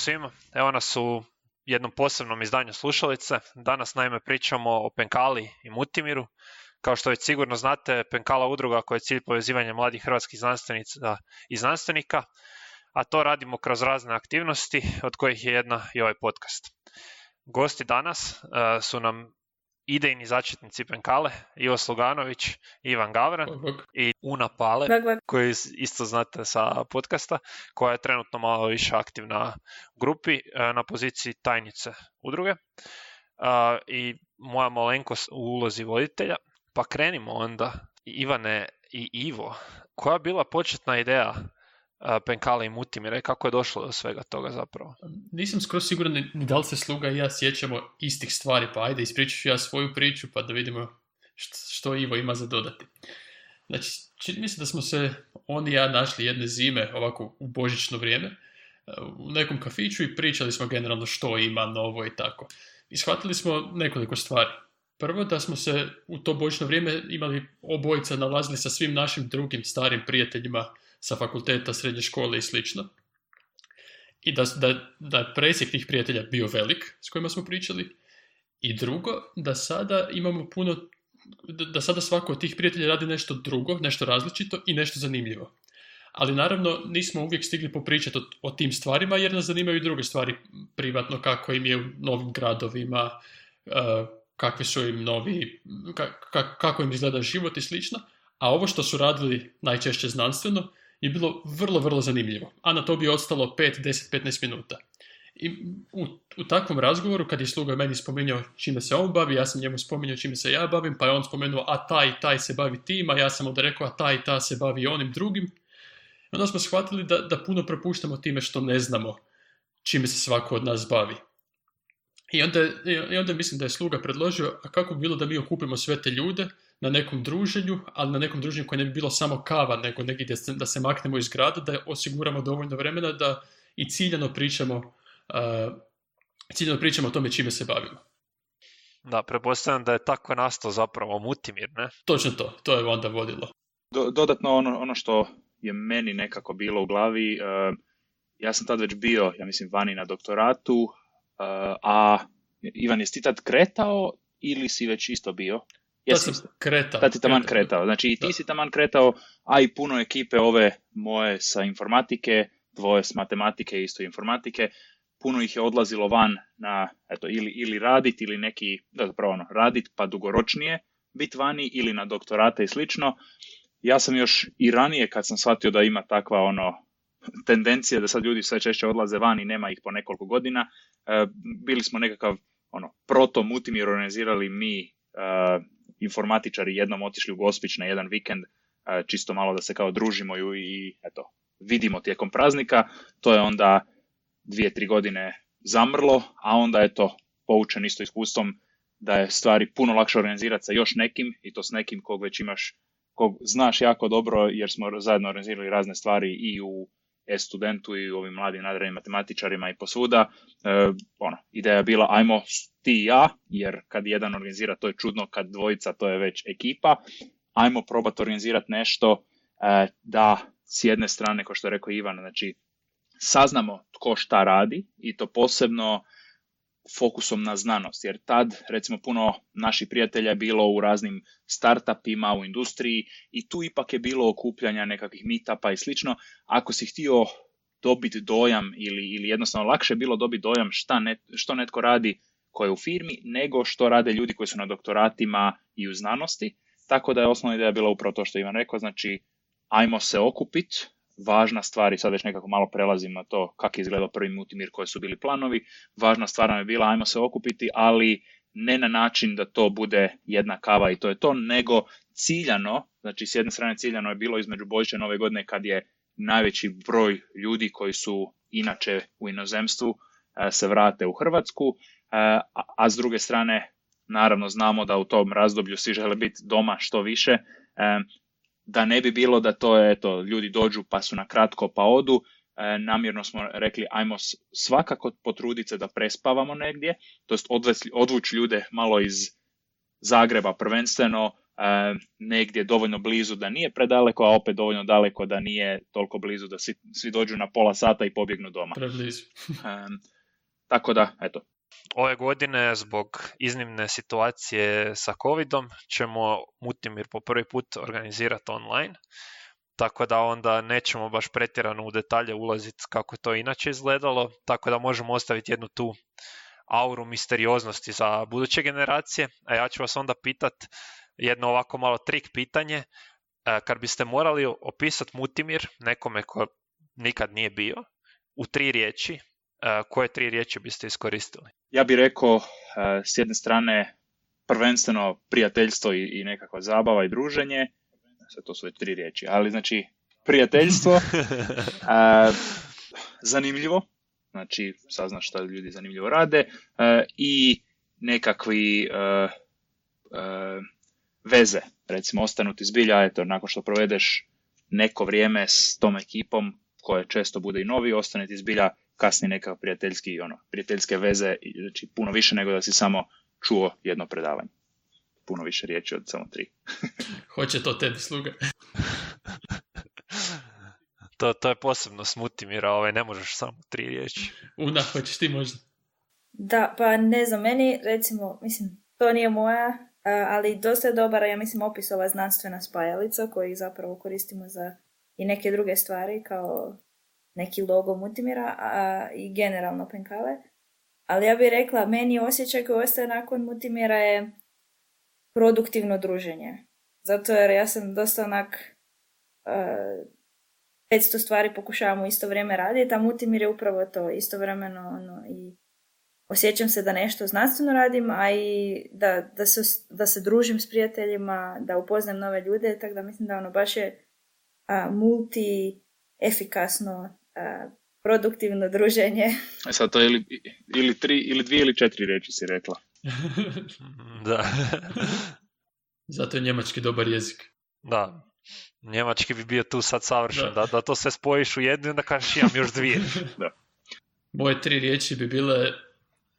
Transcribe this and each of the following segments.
svima. Evo nas u jednom posebnom izdanju slušalice. Danas naime pričamo o Penkali i Mutimiru. Kao što već sigurno znate, Penkala udruga koja je cilj povezivanja mladih hrvatskih znanstvenica i znanstvenika, a to radimo kroz razne aktivnosti, od kojih je jedna i ovaj podcast. Gosti danas uh, su nam idejni začetnici Penkale, Ivo Sluganović, Ivan Gavran i Una Pale, koji isto znate sa podcasta, koja je trenutno malo više aktivna u grupi e, na poziciji tajnice udruge. I moja malenkost u ulozi voditelja. Pa krenimo onda, Ivane i Ivo, koja je bila početna ideja Penkale i Mutimire, kako je došlo do svega toga zapravo? Nisam skoro siguran ni, da li se Sluga i ja sjećamo istih stvari, pa ajde ispričat ja svoju priču pa da vidimo što, Ivo ima za dodati. Znači, čini mi se da smo se on i ja našli jedne zime, ovako u božićno vrijeme, u nekom kafiću i pričali smo generalno što ima novo i tako. I shvatili smo nekoliko stvari. Prvo da smo se u to božićno vrijeme imali obojica nalazili sa svim našim drugim starim prijateljima sa fakulteta, srednje škole i slično. I da, da, da je presjek tih prijatelja bio velik s kojima smo pričali. I drugo, da sada imamo puno, da sada svako od tih prijatelja radi nešto drugo, nešto različito i nešto zanimljivo. Ali naravno nismo uvijek stigli popričati o, o tim stvarima jer nas zanimaju i druge stvari privatno, kako im je u novim gradovima, uh, kakvi su im novi, kako im izgleda život i slično. A ovo što su radili najčešće znanstveno je bilo vrlo, vrlo zanimljivo. A na to bi ostalo 5, 10, 15 minuta. I u, u takvom razgovoru, kad je sluga meni spominjao čime se on bavi, ja sam njemu spominjao čime se ja bavim, pa je on spomenuo, a taj taj se bavi tim, a ja sam onda rekao, a taj ta se bavi onim drugim. Onda smo shvatili da, da puno propuštamo time što ne znamo čime se svako od nas bavi. I onda, I onda mislim da je sluga predložio, a kako bi bilo da mi okupimo sve te ljude, na nekom druženju, ali na nekom druženju koje ne bi bilo samo kava, nego negdje da se maknemo iz grada, da osiguramo dovoljno vremena da i ciljano pričamo, uh, ciljano pričamo o tome čime se bavimo. Da, prepostavljam da je tako nastao zapravo Mutimir, ne? Točno to, to je onda vodilo. dodatno ono, ono što je meni nekako bilo u glavi, uh, ja sam tad već bio, ja mislim, vani na doktoratu, uh, a Ivan, jesi ti tad kretao ili si već isto bio? Jesi, sam kretao. Tad ti taman kretao. Znači i ti si taman kretao, a i puno ekipe ove moje sa informatike, dvoje s matematike isto informatike, puno ih je odlazilo van na, eto, ili, ili radit ili neki, da zapravo ono, radit pa dugoročnije, bit vani ili na doktorate i slično. Ja sam još i ranije kad sam shvatio da ima takva ono tendencija da sad ljudi sve češće odlaze van i nema ih po nekoliko godina, e, bili smo nekakav ono, proto mutimir organizirali mi e, informatičari jednom otišli u Gospić na jedan vikend, čisto malo da se kao družimo i eto, vidimo tijekom praznika, to je onda dvije, tri godine zamrlo, a onda je to poučen isto iskustvom da je stvari puno lakše organizirati sa još nekim i to s nekim kog već imaš, kog znaš jako dobro jer smo zajedno organizirali razne stvari i u e-studentu i ovim mladim nadranim matematičarima i posvuda. E, ono, ideja je bila ajmo ti i ja, jer kad jedan organizira to je čudno, kad dvojica to je već ekipa. Ajmo probati organizirati nešto e, da s jedne strane, kao što je rekao Ivan, znači saznamo tko šta radi i to posebno fokusom na znanost, jer tad recimo puno naših prijatelja je bilo u raznim startupima, u industriji i tu ipak je bilo okupljanja nekakvih meetupa i slično. Ako si htio dobiti dojam ili, ili jednostavno lakše bilo dobiti dojam šta net, što netko radi ko je u firmi, nego što rade ljudi koji su na doktoratima i u znanosti. Tako da je osnovna ideja bila upravo to što Ivan rekao, znači ajmo se okupiti, važna stvar i sad već nekako malo prelazim na to kako je izgledao prvi multimir koji su bili planovi. Važna stvar nam je bila ajmo se okupiti, ali ne na način da to bude jedna kava i to je to, nego ciljano, znači s jedne strane ciljano je bilo između Božića nove godine kad je najveći broj ljudi koji su inače u inozemstvu e, se vrate u Hrvatsku, e, a s druge strane naravno znamo da u tom razdoblju svi žele biti doma što više, e, da ne bi bilo da to je, eto, ljudi dođu pa su na kratko pa odu, e, namjerno smo rekli ajmo svakako potruditi se da prespavamo negdje, to jest odvući ljude malo iz Zagreba prvenstveno, negdje dovoljno blizu da nije predaleko, a opet dovoljno daleko da nije toliko blizu da svi, svi dođu na pola sata i pobjegnu doma. Preblizu. tako da, eto. Ove godine zbog iznimne situacije sa covidom ćemo Mutimir po prvi put organizirati online tako da onda nećemo baš pretjerano u detalje ulaziti kako to inače izgledalo, tako da možemo ostaviti jednu tu auru misterioznosti za buduće generacije. A ja ću vas onda pitat jedno ovako malo trik pitanje. E, kad biste morali opisati Mutimir nekome ko nikad nije bio, u tri riječi, koje tri riječi biste iskoristili? Ja bih rekao e, s jedne strane prvenstveno prijateljstvo i nekakva zabava i druženje, sve to su već tri riječi, ali znači prijateljstvo, a, zanimljivo, znači saznaš šta ljudi zanimljivo rade i nekakvi veze, recimo ostanuti zbilja, eto, nakon što provedeš neko vrijeme s tom ekipom, koje često bude i novi, ostane ti zbilja kasnije neka prijateljski, ono, prijateljske veze, znači puno više nego da si samo čuo jedno predavanje puno više riječi od samo tri. Hoće to tebi sluga. to, to je posebno smuti mira, ovaj, ne možeš samo tri riječi. Una, hoćeš ti možda? Da, pa ne znam, meni recimo, mislim, to nije moja, ali dosta je dobar, ja mislim, opis ova znanstvena spajalica koju zapravo koristimo za i neke druge stvari kao neki logo Mutimira a, i generalno penkale. Ali ja bih rekla, meni osjećaj koji ostaje nakon Mutimira je produktivno druženje. Zato jer ja sam dosta onak uh, e, 500 stvari pokušavam u isto vrijeme raditi, a Mutimir je upravo to istovremeno ono, i osjećam se da nešto znanstveno radim, a i da, da, se, da se družim s prijateljima, da upoznam nove ljude, tako da mislim da ono baš je multi efikasno produktivno druženje. E sad to je ili, ili, tri, ili dvije ili četiri reći si rekla. da. Zato je njemački dobar jezik. Da. Njemački bi bio tu sad savršen. Da, da, to sve spojiš u jednu i onda kažeš imam još dvije. da. Moje tri riječi bi bile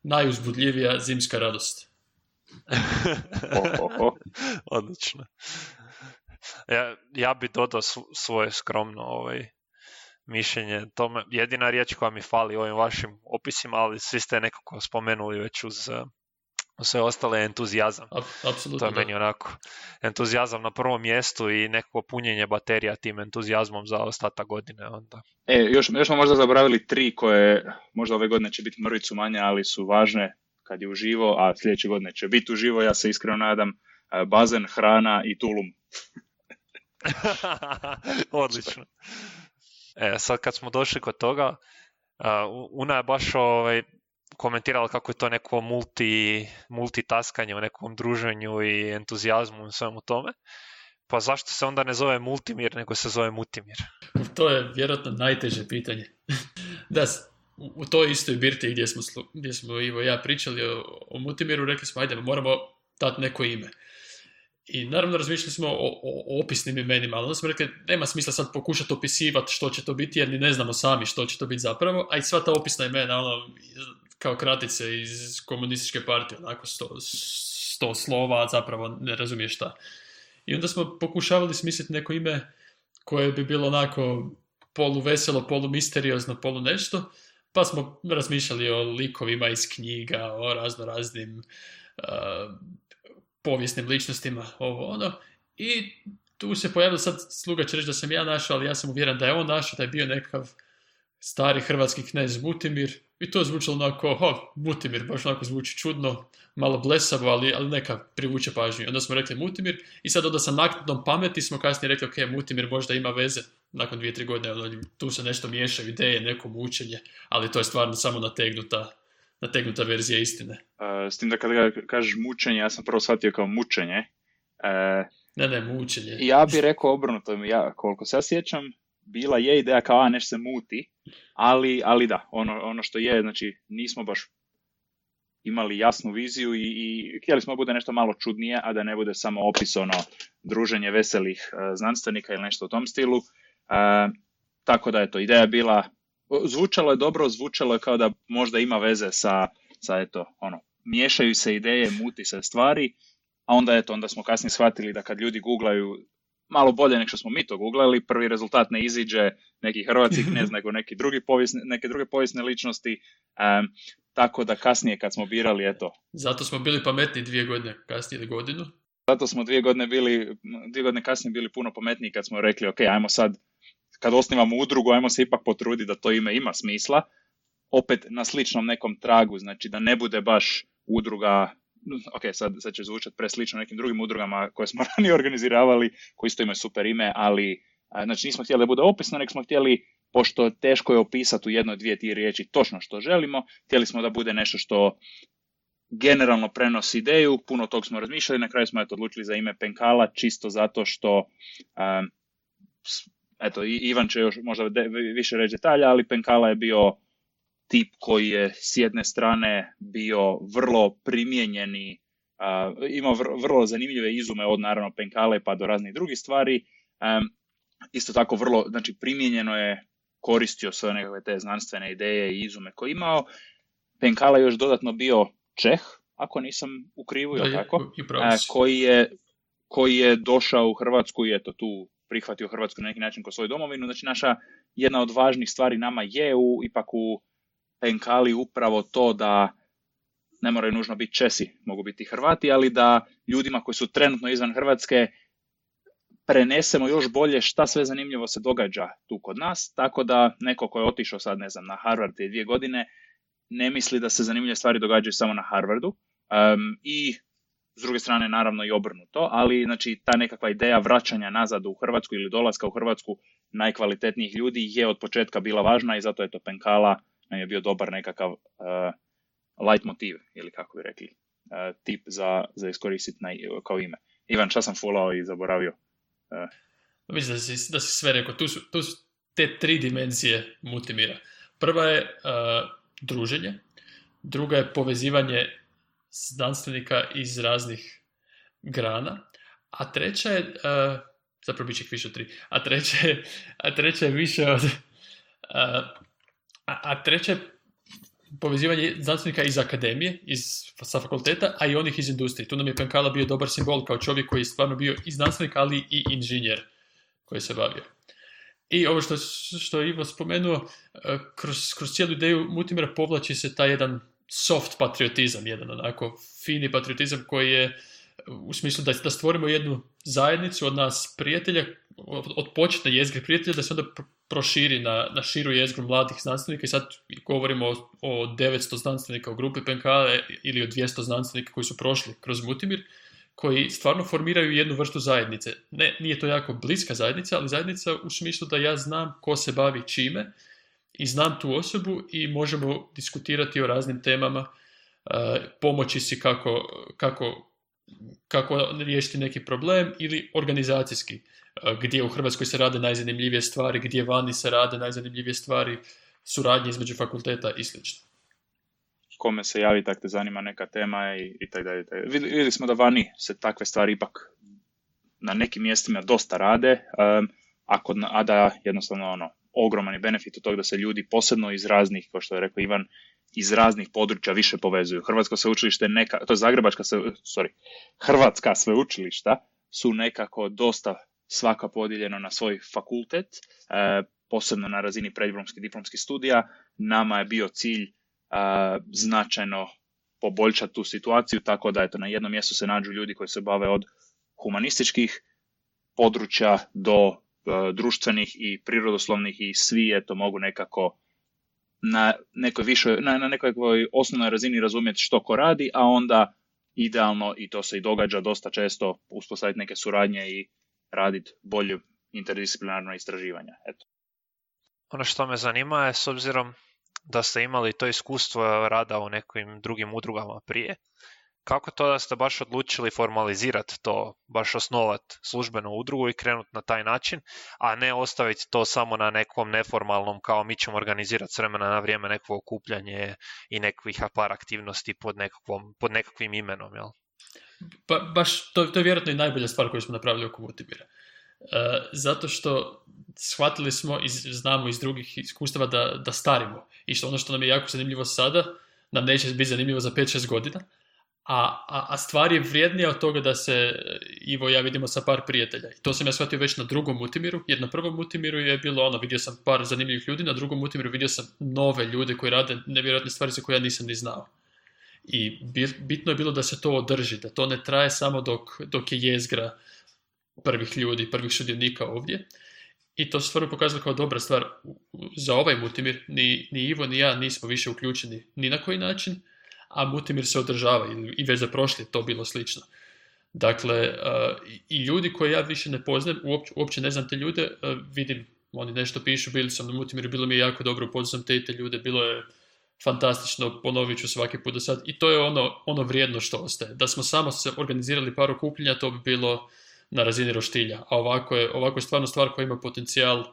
najuzbudljivija zimska radost. Odlično. Ja, ja bi dodao svoje skromno ovaj, mišljenje. To jedina riječ koja mi fali u ovim vašim opisima, ali svi ste nekako spomenuli već uz sve ostale je entuzijazam. Apsolutno. To je meni onako entuzijazam na prvom mjestu i neko punjenje baterija tim entuzijazmom za ostatak godine. Onda. E, još, još smo možda zaboravili tri koje možda ove godine će biti mrvicu manje, ali su važne kad je uživo, a sljedeće godine će biti uživo, ja se iskreno nadam, e, bazen, hrana i tulum. Odlično. E, sad kad smo došli kod toga, uh, Una je baš ovaj, komentirala kako je to neko multi, multitaskanje u nekom druženju i entuzijazmu i svemu tome. Pa zašto se onda ne zove Multimir, nego se zove Mutimir? To je vjerojatno najteže pitanje. da, u toj istoj birti gdje smo, gdje smo Ivo i ja pričali o, o Multimiru, rekli smo, ajde, moramo dati neko ime. I naravno razmišljali smo o, o, opisnim imenima, ali onda smo rekli nema smisla sad pokušati opisivati što će to biti jer ni ne znamo sami što će to biti zapravo, a i sva ta opisna imena, ono, kao kratice iz komunističke partije, onako sto, sto slova, zapravo ne razumiješ šta. I onda smo pokušavali smisliti neko ime koje bi bilo onako polu veselo, polu nešto, pa smo razmišljali o likovima iz knjiga, o razno raznim uh, povijesnim ličnostima, ovo ono. I tu se pojavilo, sad sluga će reći da sam ja našao, ali ja sam uvjeren da je on našao, da je bio nekakav stari hrvatski knez Butimir. I to je zvučalo onako, ha, Mutimir, baš onako zvuči čudno, malo blesavo, ali, ali neka privuče pažnju. Onda smo rekli Mutimir i sad onda sa naknadnom pameti smo kasnije rekli, ok, Mutimir možda ima veze nakon dvije, tri godine, ono, tu se nešto miješa, ideje, neko mučenje, ali to je stvarno samo nategnuta nategnuta verzija istine. s tim da kada kažeš mučenje, ja sam prvo shvatio kao mučenje. Uh, ne, ne, mučenje. Ja bih rekao obrnuto, ja, koliko se ja sjećam, bila je ideja kao, a nešto se muti, ali, ali da, ono, ono što je, znači nismo baš imali jasnu viziju i, i htjeli smo bude nešto malo čudnije, a da ne bude samo opis ono druženje veselih znanstvenika ili nešto u tom stilu. tako da je to ideja bila zvučalo je dobro, zvučalo je kao da možda ima veze sa, sa eto, ono, miješaju se ideje, muti se stvari, a onda eto, onda smo kasnije shvatili da kad ljudi googlaju malo bolje nego što smo mi to googlali, prvi rezultat ne iziđe neki hrvatskih, ne znam, nego neki drugi povijesne, neke druge povijesne ličnosti, tako da kasnije kad smo birali, eto. Zato smo bili pametni dvije godine kasnije ili godinu. Zato smo dvije godine bili, dvije godine kasnije bili puno pametniji kad smo rekli, ok, ajmo sad, kad osnivamo udrugu, ajmo se ipak potruditi da to ime ima smisla, opet na sličnom nekom tragu, znači da ne bude baš udruga ok, sad, sad će zvučati preslično nekim drugim udrugama koje smo ranije organiziravali, koji isto imaju super ime, ali znači nismo htjeli da bude opisno, nego smo htjeli, pošto teško je opisati u jednoj, dvije, tri riječi točno što želimo, htjeli smo da bude nešto što generalno prenosi ideju, puno tog smo razmišljali, na kraju smo eto odlučili za ime Penkala, čisto zato što eto, Ivan će još možda više reći detalja, ali Penkala je bio tip koji je s jedne strane bio vrlo primijenjeni, imao vrlo zanimljive izume od naravno penkale pa do raznih drugih stvari. isto tako vrlo, znači primijenjeno je koristio sve nekakve te znanstvene ideje i izume koje imao. Penkala je još dodatno bio Čeh, ako nisam u krivu, da, tako? koji, je, koji je došao u Hrvatsku i eto tu prihvatio Hrvatsku na neki način kao svoju domovinu. Znači naša jedna od važnih stvari nama je u, ipak u Penkali upravo to da ne moraju nužno biti Česi, mogu biti Hrvati, ali da ljudima koji su trenutno izvan Hrvatske prenesemo još bolje šta sve zanimljivo se događa tu kod nas, tako da neko ko je otišao sad, ne znam, na Harvard te dvije godine, ne misli da se zanimljive stvari događaju samo na Harvardu um, i s druge strane naravno i obrnuto, ali znači ta nekakva ideja vraćanja nazad u Hrvatsku ili dolaska u Hrvatsku najkvalitetnijih ljudi je od početka bila važna i zato je to Penkala nam je bio dobar nekakav uh, light motiv, ili kako bi rekli, uh, tip za, za iskoristiti kao ime. Ivan, šta sam fulao i zaboravio? Uh. Mislim da si, da si sve rekao. Tu su, tu su te tri dimenzije Multimira. Prva je druženje, druga je povezivanje znanstvenika iz raznih grana, a treća je, uh, zapravo bit će više od tri, a treća je, a treća je više od uh, a, a treće, povezivanje znanstvenika iz akademije, iz, sa fakulteta, a i onih iz industrije. Tu nam je Penkala bio dobar simbol kao čovjek koji je stvarno bio i znanstvenik, ali i inženjer koji se bavio. I ovo što, što je Ivo spomenuo, e, kroz, kroz cijelu ideju Mutimira povlači se taj jedan soft patriotizam, jedan onako fini patriotizam koji je u smislu da, stvorimo jednu zajednicu od nas prijatelja, od, od početne jezgre prijatelja, da se onda proširi na, na širu jezgru mladih znanstvenika i sad govorimo o, o 900 znanstvenika u grupi PNK ili o 200 znanstvenika koji su prošli kroz Mutimir, koji stvarno formiraju jednu vrstu zajednice. Ne, nije to jako bliska zajednica, ali zajednica u smislu da ja znam ko se bavi čime i znam tu osobu i možemo diskutirati o raznim temama, e, pomoći si kako, kako, kako riješiti neki problem ili organizacijski gdje u Hrvatskoj se rade najzanimljivije stvari, gdje vani se rade najzanimljivije stvari, suradnje između fakulteta i sl. Kome se javi, tak te zanima neka tema i, i tako dalje. Vidjeli smo da vani se takve stvari ipak na nekim mjestima dosta rade, um, a, kod, a da jednostavno ono, ogroman je benefit od toga da se ljudi posebno iz raznih, kao što je rekao Ivan, iz raznih područja više povezuju. Hrvatsko sveučilište neka, to je Zagrebačka, se, sorry, Hrvatska sveučilišta su nekako dosta svaka podijeljeno na svoj fakultet, e, posebno na razini preddiplomskih diplomskih studija. Nama je bio cilj e, značajno poboljšati tu situaciju, tako da eto, na jednom mjestu se nađu ljudi koji se bave od humanističkih područja do društvenih i prirodoslovnih i svi eto mogu nekako na nekoj višoj, na, na nekoj osnovnoj razini razumjeti što ko radi, a onda idealno, i to se i događa dosta često, uspostaviti neke suradnje i raditi bolje interdisciplinarno istraživanje. Eto. Ono što me zanima je s obzirom da ste imali to iskustvo rada u nekim drugim udrugama prije, kako to da ste baš odlučili formalizirati to, baš osnovati službenu udrugu i krenuti na taj način, a ne ostaviti to samo na nekom neformalnom kao mi ćemo organizirati s vremena na vrijeme neko okupljanje i nekakvih par aktivnosti pod, nekakvom, pod nekakvim imenom, jel? Pa, baš, to, to je vjerojatno i najbolja stvar koju smo napravili oko Multibira. E, zato što shvatili smo i znamo iz drugih iskustava da, da starimo. I što ono što nam je jako zanimljivo sada, nam neće biti zanimljivo za 5-6 godina, a, a, a stvar je vrijednija od toga da se Ivo i ja vidimo sa par prijatelja. I to sam ja shvatio već na drugom Mutimiru, jer na prvom Mutimiru je bilo ono, vidio sam par zanimljivih ljudi, na drugom Mutimiru vidio sam nove ljude koji rade nevjerojatne stvari za koje ja nisam ni znao. I bitno je bilo da se to održi, da to ne traje samo dok, dok je jezgra prvih ljudi, prvih sudionika ovdje. I to se stvarno pokazalo kao dobra stvar za ovaj Mutimir. Ni, ni Ivo ni ja nismo više uključeni ni na koji način, a Mutimir se održava i već za prošli to bilo slično. Dakle, i ljudi koje ja više ne poznam, uopće, uopće ne znam te ljude, vidim, oni nešto pišu, bili sam na Mutimiru, bilo mi je jako dobro, upoznam te i te ljude, bilo je fantastično, ponovit ću svaki put do sad. I to je ono, ono vrijedno što ostaje. Da smo samo se organizirali par okupljenja, to bi bilo na razini roštilja. A ovako je, ovako je stvarno stvar koja ima potencijal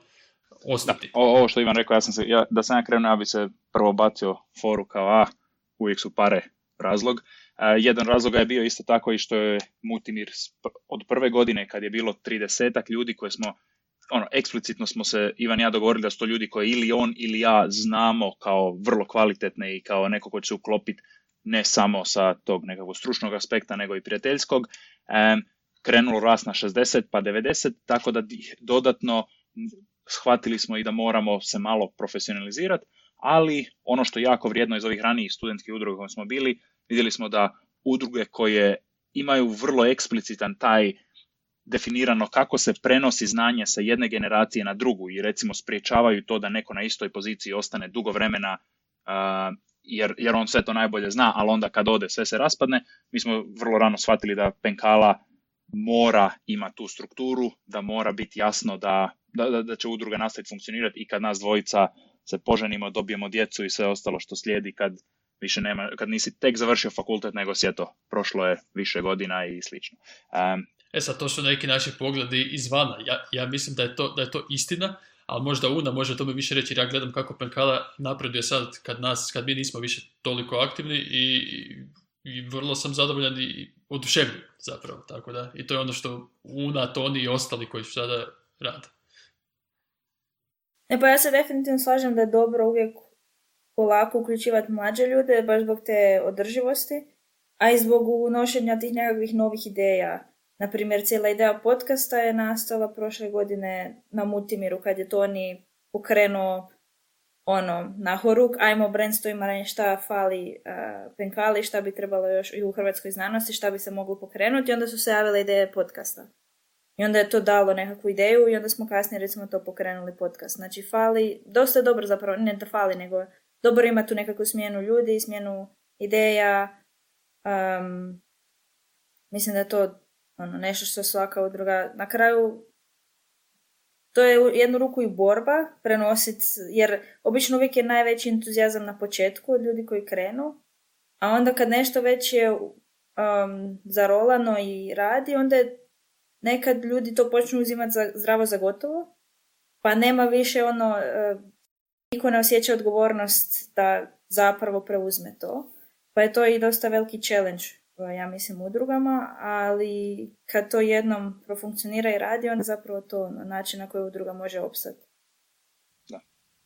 ostati. Da, ovo što Ivan rekao, ja sam se, ja, da sam ja krenuo, ja bi se prvo bacio foru kao, a, uvijek su pare razlog. jedan razlog je bio isto tako i što je Mutimir od prve godine kad je bilo 30 ljudi koje smo ono, eksplicitno smo se, Ivan i ja dogovorili da su to ljudi koje ili on ili ja znamo kao vrlo kvalitetne i kao neko ko će se uklopiti ne samo sa tog nekakvog stručnog aspekta, nego i prijateljskog. krenulo rast na 60 pa 90, tako da dodatno shvatili smo i da moramo se malo profesionalizirati, ali ono što je jako vrijedno iz ovih ranijih studentskih udruga koje smo bili, vidjeli smo da udruge koje imaju vrlo eksplicitan taj definirano kako se prenosi znanje sa jedne generacije na drugu i recimo spriječavaju to da neko na istoj poziciji ostane dugo vremena jer, jer on sve to najbolje zna, ali onda kad ode sve se raspadne. Mi smo vrlo rano shvatili da Penkala mora ima tu strukturu, da mora biti jasno da, da, da će udruga nastaviti funkcionirati i kad nas dvojica se poženimo, dobijemo djecu i sve ostalo što slijedi kad više nema, kad nisi tek završio fakultet, nego si eto, prošlo je više godina i slično. E sad, to su neki naši pogledi izvana. Ja, ja mislim da je, to, da je to istina, ali možda Una može tome više reći jer ja gledam kako Penkala napreduje sad kad, nas, kad mi nismo više toliko aktivni i, i vrlo sam zadovoljan i oduševljen zapravo. Tako da, I to je ono što Una, Toni i ostali koji su sada rade. E pa ja se definitivno slažem da je dobro uvijek polako uključivati mlađe ljude, baš zbog te održivosti, a i zbog unošenja tih nekakvih novih ideja. Naprimjer, cijela ideja podcasta je nastala prošle godine na Mutimiru kad je Toni pokrenuo ono, na horuk, ajmo brainstormanje šta fali uh, penkali, šta bi trebalo još i u hrvatskoj znanosti, šta bi se moglo pokrenuti onda su se javile ideje podcasta. I onda je to dalo nekakvu ideju i onda smo kasnije recimo to pokrenuli podcast. Znači fali, dosta je dobro zapravo, ne da fali, nego dobro ima tu nekakvu smjenu ljudi, smjenu ideja. Um, mislim da je to ono, nešto što svaka udruga, na kraju to je jednu ruku i borba prenositi, jer obično uvijek je najveći entuzijazam na početku od ljudi koji krenu, a onda kad nešto već je um, zarolano i radi, onda je nekad ljudi to počnu uzimati za, zdravo za gotovo, pa nema više ono, uh, niko ne osjeća odgovornost da zapravo preuzme to. Pa je to i dosta veliki challenge ja mislim udrugama, ali kad to jednom profunkcionira i radi, onda zapravo to na način na koji udruga može opstati. Da.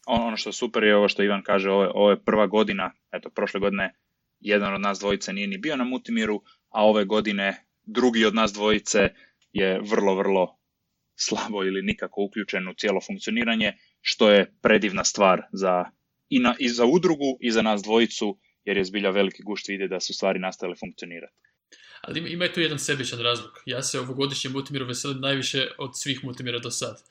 Ono, ono što je super je ovo što Ivan kaže, ovo je, ovo je prva godina, eto prošle godine jedan od nas dvojice nije ni bio na Mutimiru, a ove godine drugi od nas dvojice je vrlo, vrlo slabo ili nikako uključen u cijelo funkcioniranje, što je predivna stvar za, i, na, i za udrugu i za nas dvojicu, jer je zbilja veliki gušt vidjeti da su stvari nastavile funkcionirati. Ali ima, tu jedan sebičan razlog. Ja se ovogodišnjem multimiru veselim najviše od svih multimira do sad.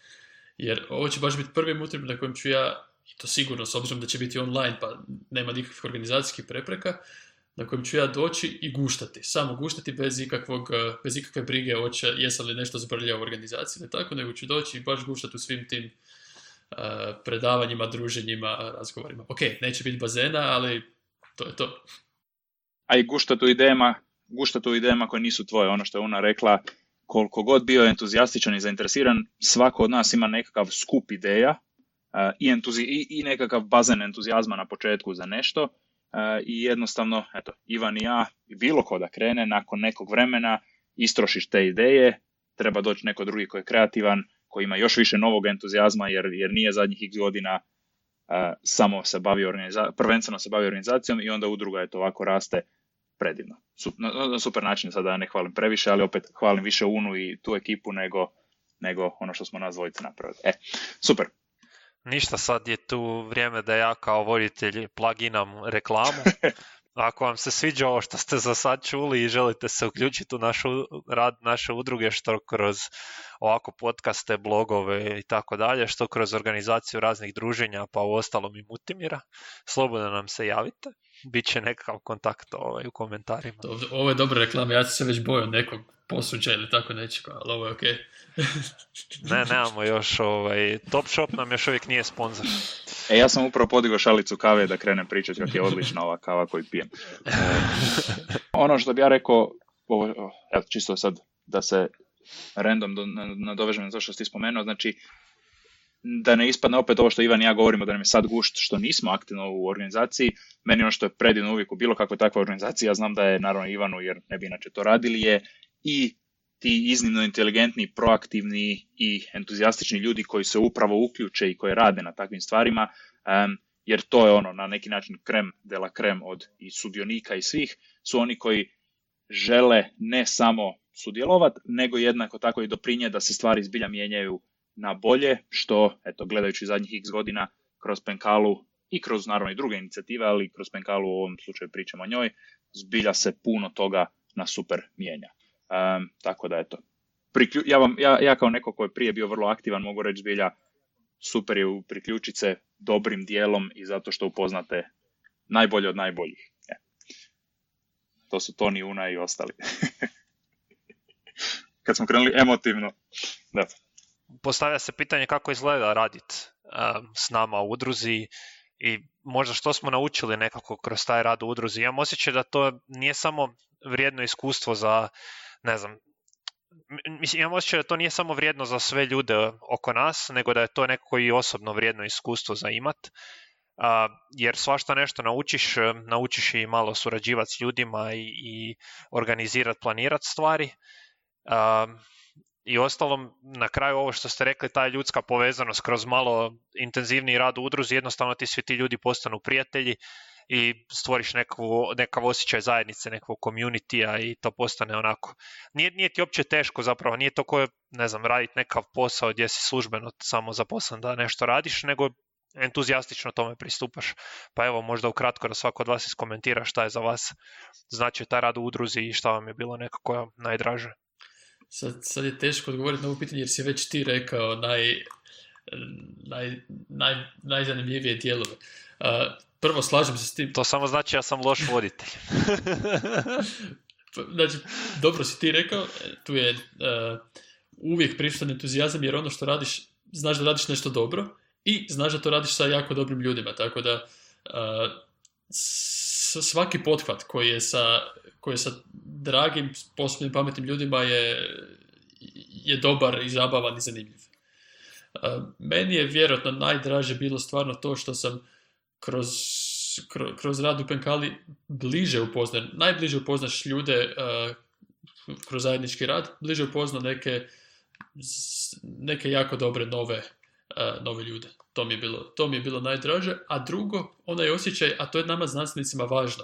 Jer ovo će baš biti prvi multimir na kojem ću ja, i to sigurno s obzirom da će biti online pa nema nikakvih organizacijskih prepreka, na kojem ću ja doći i guštati. Samo guštati bez, ikakvog, bez ikakve brige oče jesam li nešto zbrljao u organizaciji. Ne tako, nego ću doći i baš guštati u svim tim uh, predavanjima, druženjima, razgovorima. Ok, neće biti bazena, ali to je to. A i guštati u idejama, guštati u idejama koje nisu tvoje, ono što je ona rekla, koliko god bio entuzijastičan i zainteresiran, svako od nas ima nekakav skup ideja uh, i, entuzi, i, i nekakav bazen entuzijazma na početku za nešto i jednostavno, eto, Ivan i ja, i bilo ko da krene, nakon nekog vremena istrošiš te ideje, treba doći neko drugi koji je kreativan, koji ima još više novog entuzijazma jer, jer nije zadnjih x godina samo se bavi prvenstveno se bavi organizacijom i onda udruga je to ovako raste predivno. na, super način, sada ne hvalim previše, ali opet hvalim više UNU i tu ekipu nego, nego ono što smo nas dvojice napravili. E, super. Ništa, sad je tu vrijeme da ja kao voditelj pluginam reklamu. Ako vam se sviđa ovo što ste za sad čuli i želite se uključiti u našu rad naše udruge što kroz ovako podcaste, blogove i tako dalje, što kroz organizaciju raznih druženja, pa u ostalom i Mutimira, slobodno nam se javite. Biće nekakav kontakt ovaj, u komentarima. Ovo je dobra reklama, ja sam se već bojao nekog posuđa ili tako nečega, ali ovo je okej. ne, nemamo još, ovaj, Top Shop nam još uvijek nije sponsor. E, ja sam upravo podigao šalicu kave da krenem pričati kako je odlična ova kava koju pijem. Ono što bi ja rekao, ovo, evo, čisto sad da se random nadovežem na to što si spomenuo, znači da ne ispadne opet ovo što Ivan i ja govorimo da nam je sad gušt što nismo aktivno u organizaciji, meni ono što je predivno uvijek u bilo kakvoj takvoj organizaciji, ja znam da je naravno Ivanu jer ne bi inače to radili, je i ti iznimno inteligentni, proaktivni i entuzijastični ljudi koji se upravo uključe i koji rade na takvim stvarima, jer to je ono na neki način krem de la krem od i sudionika i svih, su oni koji žele ne samo sudjelovati, nego jednako tako i doprinje da se stvari zbilja mijenjaju na bolje, što, eto, gledajući zadnjih x godina kroz Penkalu i kroz naravno i druge inicijative, ali kroz Penkalu u ovom slučaju pričamo o njoj, zbilja se puno toga na super mijenja. Um, tako da eto, Priklju, ja, vam, ja, ja kao neko koji je prije bio vrlo aktivan mogu reći zbilja super je u priključice dobrim dijelom i zato što upoznate najbolje od najboljih. E. To su Toni, Una i ostali. Kad smo krenuli emotivno. Da. Postavlja se pitanje kako izgleda raditi um, s nama u udruzi i možda što smo naučili nekako kroz taj rad u udruzi. Imam osjećaj da to nije samo vrijedno iskustvo za ne znam, mislim, imam osjećaj da to nije samo vrijedno za sve ljude oko nas, nego da je to neko i osobno vrijedno iskustvo za imat. Jer svašta nešto naučiš, naučiš i malo surađivati s ljudima i, i organizirati, planirati stvari. I ostalom, na kraju ovo što ste rekli, ta ljudska povezanost kroz malo intenzivniji rad u udruzi, jednostavno ti svi ti ljudi postanu prijatelji i stvoriš nekakvu, nekav osjećaj zajednice, nekog community i to postane onako. Nije, nije ti uopće teško zapravo, nije to koje, ne znam, raditi nekav posao gdje si službeno samo zaposlen da nešto radiš, nego entuzijastično tome pristupaš. Pa evo, možda ukratko da svako od vas iskomentira šta je za vas znači taj rad u udruzi i šta vam je bilo nekako najdraže. Sad, sad je teško odgovoriti na ovo pitanje jer si već ti rekao naj, naj, naj, najzanimljivije dijelove. Uh, prvo slažem se s tim. To samo znači ja sam loš voditelj. znači, dobro si ti rekao, tu je uh, uvijek prisutan entuzijazam jer ono što radiš, znaš da radiš nešto dobro i znaš da to radiš sa jako dobrim ljudima, tako da uh, svaki pothvat koji je sa, koji je sa dragim, sposobnim, pametnim ljudima je, je dobar i zabavan i zanimljiv. Uh, meni je vjerojatno najdraže bilo stvarno to što sam kroz, kroz rad u Penkali bliže upoznan, najbliže upoznaš ljude uh, kroz zajednički rad, bliže upozna neke, neke jako dobre nove, uh, nove ljude. To mi, je bilo, to mi je bilo najdraže. A drugo, onaj osjećaj, a to je nama znanstvenicima važno,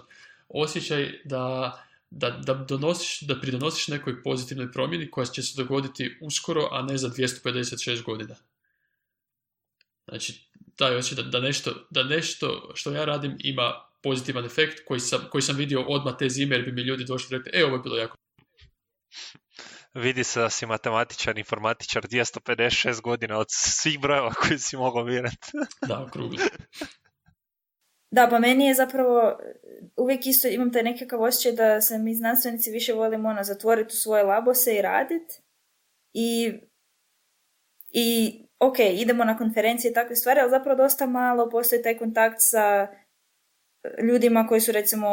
osjećaj da, da, da, donosiš, da pridonosiš nekoj pozitivnoj promjeni koja će se dogoditi uskoro, a ne za 256 godina. Znači, taj osjećaj da, da, nešto, da nešto što ja radim ima pozitivan efekt koji sam, koji sam vidio odmah te zime jer bi mi ljudi došli i rekli, e, ovo je bilo jako. Vidi se da si matematičar, informatičar, 256 godina od svih brojeva koji si mogao vjerati. da, okrugli. Da, pa meni je zapravo uvijek isto imam taj nekakav osjećaj da se mi znanstvenici više volimo ono, zatvoriti u svoje labose i raditi. I, i ok, idemo na konferencije i takve stvari, ali zapravo dosta malo postoji taj kontakt sa ljudima koji su recimo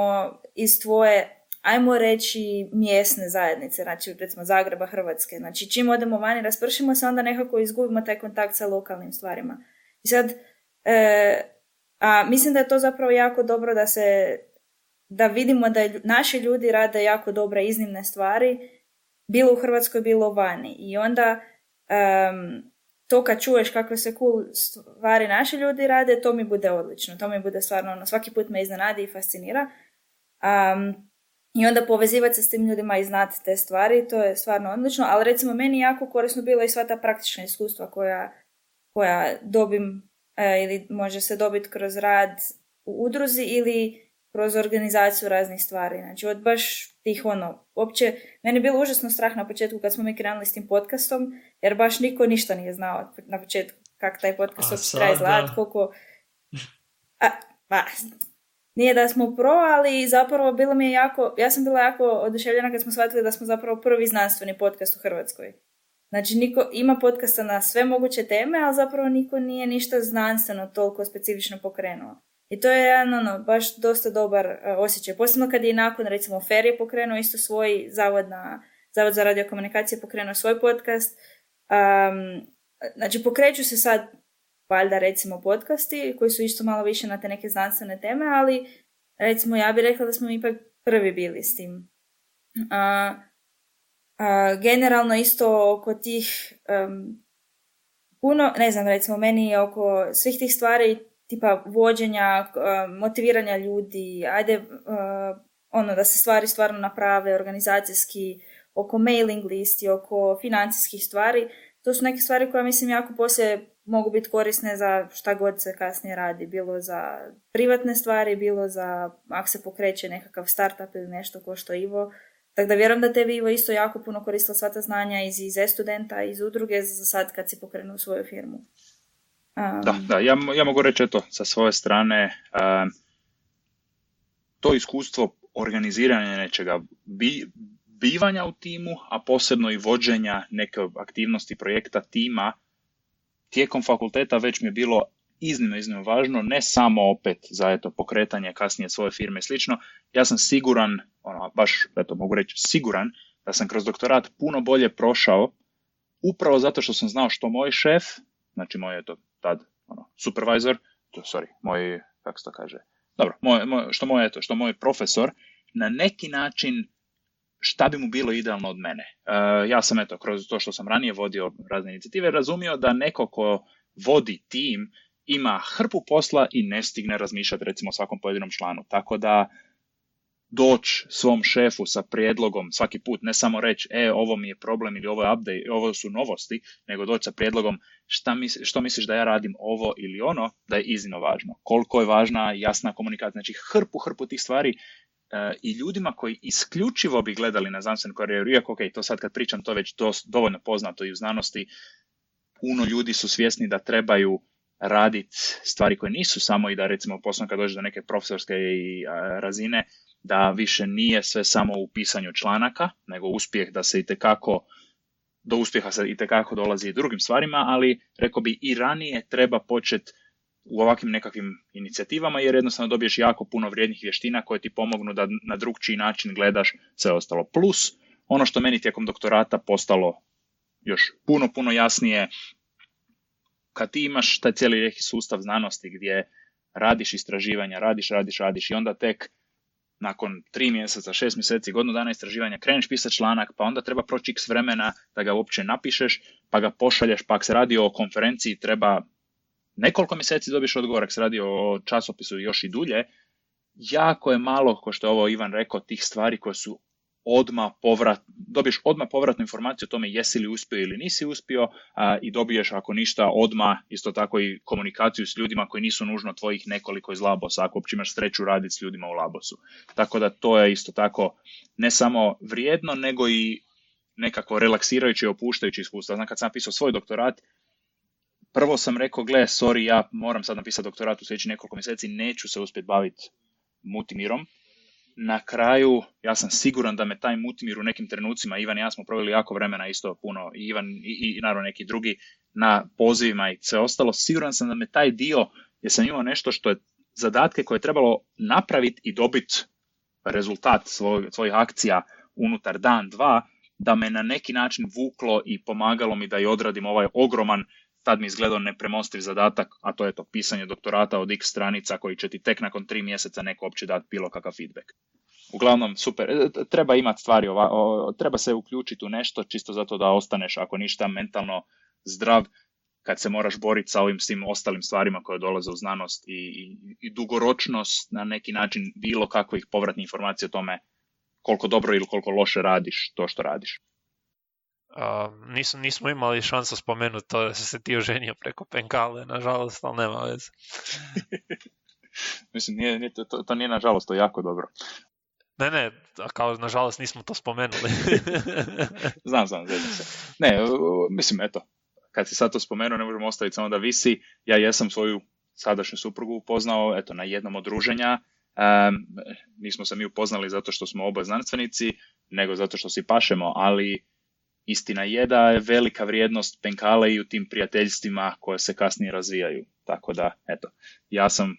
iz tvoje, ajmo reći, mjesne zajednice, znači recimo Zagreba, Hrvatske. Znači čim odemo vani, raspršimo se, onda nekako izgubimo taj kontakt sa lokalnim stvarima. I sad, e, a mislim da je to zapravo jako dobro da se, da vidimo da naši ljudi rade jako dobre, iznimne stvari, bilo u Hrvatskoj, bilo vani. I onda to kad čuješ kakve se cool stvari naši ljudi rade, to mi bude odlično. To mi bude stvarno, ono, svaki put me iznenadi i fascinira. Um, i onda povezivati se s tim ljudima i znati te stvari, to je stvarno odlično, ali recimo meni jako korisno bilo i sva ta praktična iskustva koja, koja dobim ili može se dobiti kroz rad u udruzi ili kroz organizaciju raznih stvari. Znači, od baš tih ono, uopće, meni je bilo užasno strah na početku kad smo mi krenuli s tim podcastom, jer baš niko ništa nije znao na početku kako taj podcast treba izgledati, koliko... A, pa, nije da smo pro, ali zapravo bilo mi je jako, ja sam bila jako oduševljena kad smo shvatili da smo zapravo prvi znanstveni podcast u Hrvatskoj. Znači, niko, ima podcasta na sve moguće teme, ali zapravo niko nije ništa znanstveno toliko specifično pokrenuo. I to je jedan, ono, baš dosta dobar uh, osjećaj. Posebno kad je nakon, recimo, Fer pokrenuo isto svoj zavod, na, zavod za radiokomunikacije pokrenuo svoj podcast. Um, znači, pokreću se sad, valjda, recimo, podcasti koji su isto malo više na te neke znanstvene teme, ali, recimo, ja bih rekla da smo ipak prvi bili s tim. Uh, generalno isto oko tih um, puno, ne znam, recimo meni oko svih tih stvari tipa vođenja, motiviranja ljudi, ajde ono da se stvari stvarno naprave organizacijski, oko mailing listi, oko financijskih stvari, to su neke stvari koje mislim jako poslije mogu biti korisne za šta god se kasnije radi, bilo za privatne stvari, bilo za ako se pokreće nekakav startup ili nešto ko što Ivo tako da vjerujem da tebi Ivo isto jako puno koristila sva ta znanja iz, iz studenta, iz udruge za sad kad si pokrenuo svoju firmu. Da, da, ja, ja mogu reći eto sa svoje strane to iskustvo organiziranja nečega, bi, bivanja u timu, a posebno i vođenja neke aktivnosti projekta tima tijekom fakulteta već mi je bilo iznimno, iznimno važno, ne samo opet za eto, pokretanje kasnije svoje firme i slično. Ja sam siguran, ono, baš eto, mogu reći siguran, da sam kroz doktorat puno bolje prošao upravo zato što sam znao što moj šef, znači moj eto, tad ono, supervisor, to, sorry, moj, kako se to kaže, dobro, moj, moj, što, moj, eto, što moj profesor, na neki način šta bi mu bilo idealno od mene. Uh, ja sam, eto, kroz to što sam ranije vodio razne inicijative, razumio da neko ko vodi tim ima hrpu posla i ne stigne razmišljati recimo o svakom pojedinom članu. Tako da doći svom šefu sa prijedlogom svaki put, ne samo reći, e, ovo mi je problem ili ovo je update, ovo su novosti, nego doći sa prijedlogom šta misli, što misliš da ja radim ovo ili ono, da je iznimno važno. Koliko je važna jasna komunikacija, znači hrpu, hrpu tih stvari e, i ljudima koji isključivo bi gledali na znanstvenu karijeru, iako, ok, to sad kad pričam, to već dovoljno poznato i u znanosti, puno ljudi su svjesni da trebaju raditi stvari koje nisu samo i da recimo posebno kad dođe do neke profesorske razine da više nije sve samo u pisanju članaka, nego uspjeh da se itekako do uspjeha se itekako dolazi i drugim stvarima, ali rekao bi i ranije treba početi u ovakvim nekakvim inicijativama jer jednostavno dobiješ jako puno vrijednih vještina koje ti pomognu da na drugčiji način gledaš sve ostalo. Plus, ono što meni tijekom doktorata postalo još puno, puno jasnije kad ti imaš taj cijeli neki sustav znanosti gdje radiš istraživanja, radiš, radiš, radiš i onda tek nakon tri mjeseca, šest mjeseci, godinu dana istraživanja kreneš pisati članak, pa onda treba proći x vremena da ga uopće napišeš, pa ga pošalješ, pa ako se radi o konferenciji treba nekoliko mjeseci dobiš odgovor, ako se radi o časopisu još i dulje, jako je malo, ko što je ovo Ivan rekao, tih stvari koje su odmah povrat, dobiješ odmah povratnu informaciju o tome jesi li uspio ili nisi uspio a, i dobiješ ako ništa odmah isto tako i komunikaciju s ljudima koji nisu nužno tvojih nekoliko iz Labosa ako uopće imaš sreću raditi s ljudima u Labosu. Tako da to je isto tako ne samo vrijedno nego i nekako relaksirajuće i opuštajuće iskustvo. Znam kad sam napisao svoj doktorat, prvo sam rekao, gle, sorry, ja moram sad napisati doktorat u sljedećih nekoliko mjeseci, neću se uspjeti baviti multimirom, na kraju ja sam siguran da me taj Mutimir u nekim trenucima, Ivan i ja smo proveli jako vremena isto puno, Ivan i, i naravno neki drugi na pozivima i sve ostalo, siguran sam da me taj dio, jer sam imao nešto što je zadatke koje je trebalo napraviti i dobiti rezultat svoj, svojih akcija unutar dan, dva, da me na neki način vuklo i pomagalo mi da i odradim ovaj ogroman tad mi izgledao nepremostiv zadatak, a to je to pisanje doktorata od x stranica koji će ti tek nakon tri mjeseca neko opće dati bilo kakav feedback. Uglavnom, super, e, treba imati stvari, ova, treba se uključiti u nešto čisto zato da ostaneš, ako ništa, mentalno zdrav kad se moraš boriti sa ovim svim ostalim stvarima koje dolaze u znanost i, i, i dugoročnost na neki način bilo kakvih povratnih informacija o tome koliko dobro ili koliko loše radiš to što radiš. Uh, nismo imali šansu spomenuti to da se se ti oženio preko penkale, nažalost, ali nema veze. Mislim, nije, nije, to, to nije nažalost, to je jako dobro. Ne, ne, kao nažalost nismo to spomenuli. znam, znam, znam se. Ne, mislim, eto, kad si sad to spomenuo, ne možemo ostaviti samo da visi. Ja jesam svoju sadašnju suprugu upoznao, eto, na jednom od druženja. Um, nismo se mi upoznali zato što smo oba znanstvenici, nego zato što si pašemo, ali istina je da je velika vrijednost penkale i u tim prijateljstvima koje se kasnije razvijaju. Tako da, eto, ja sam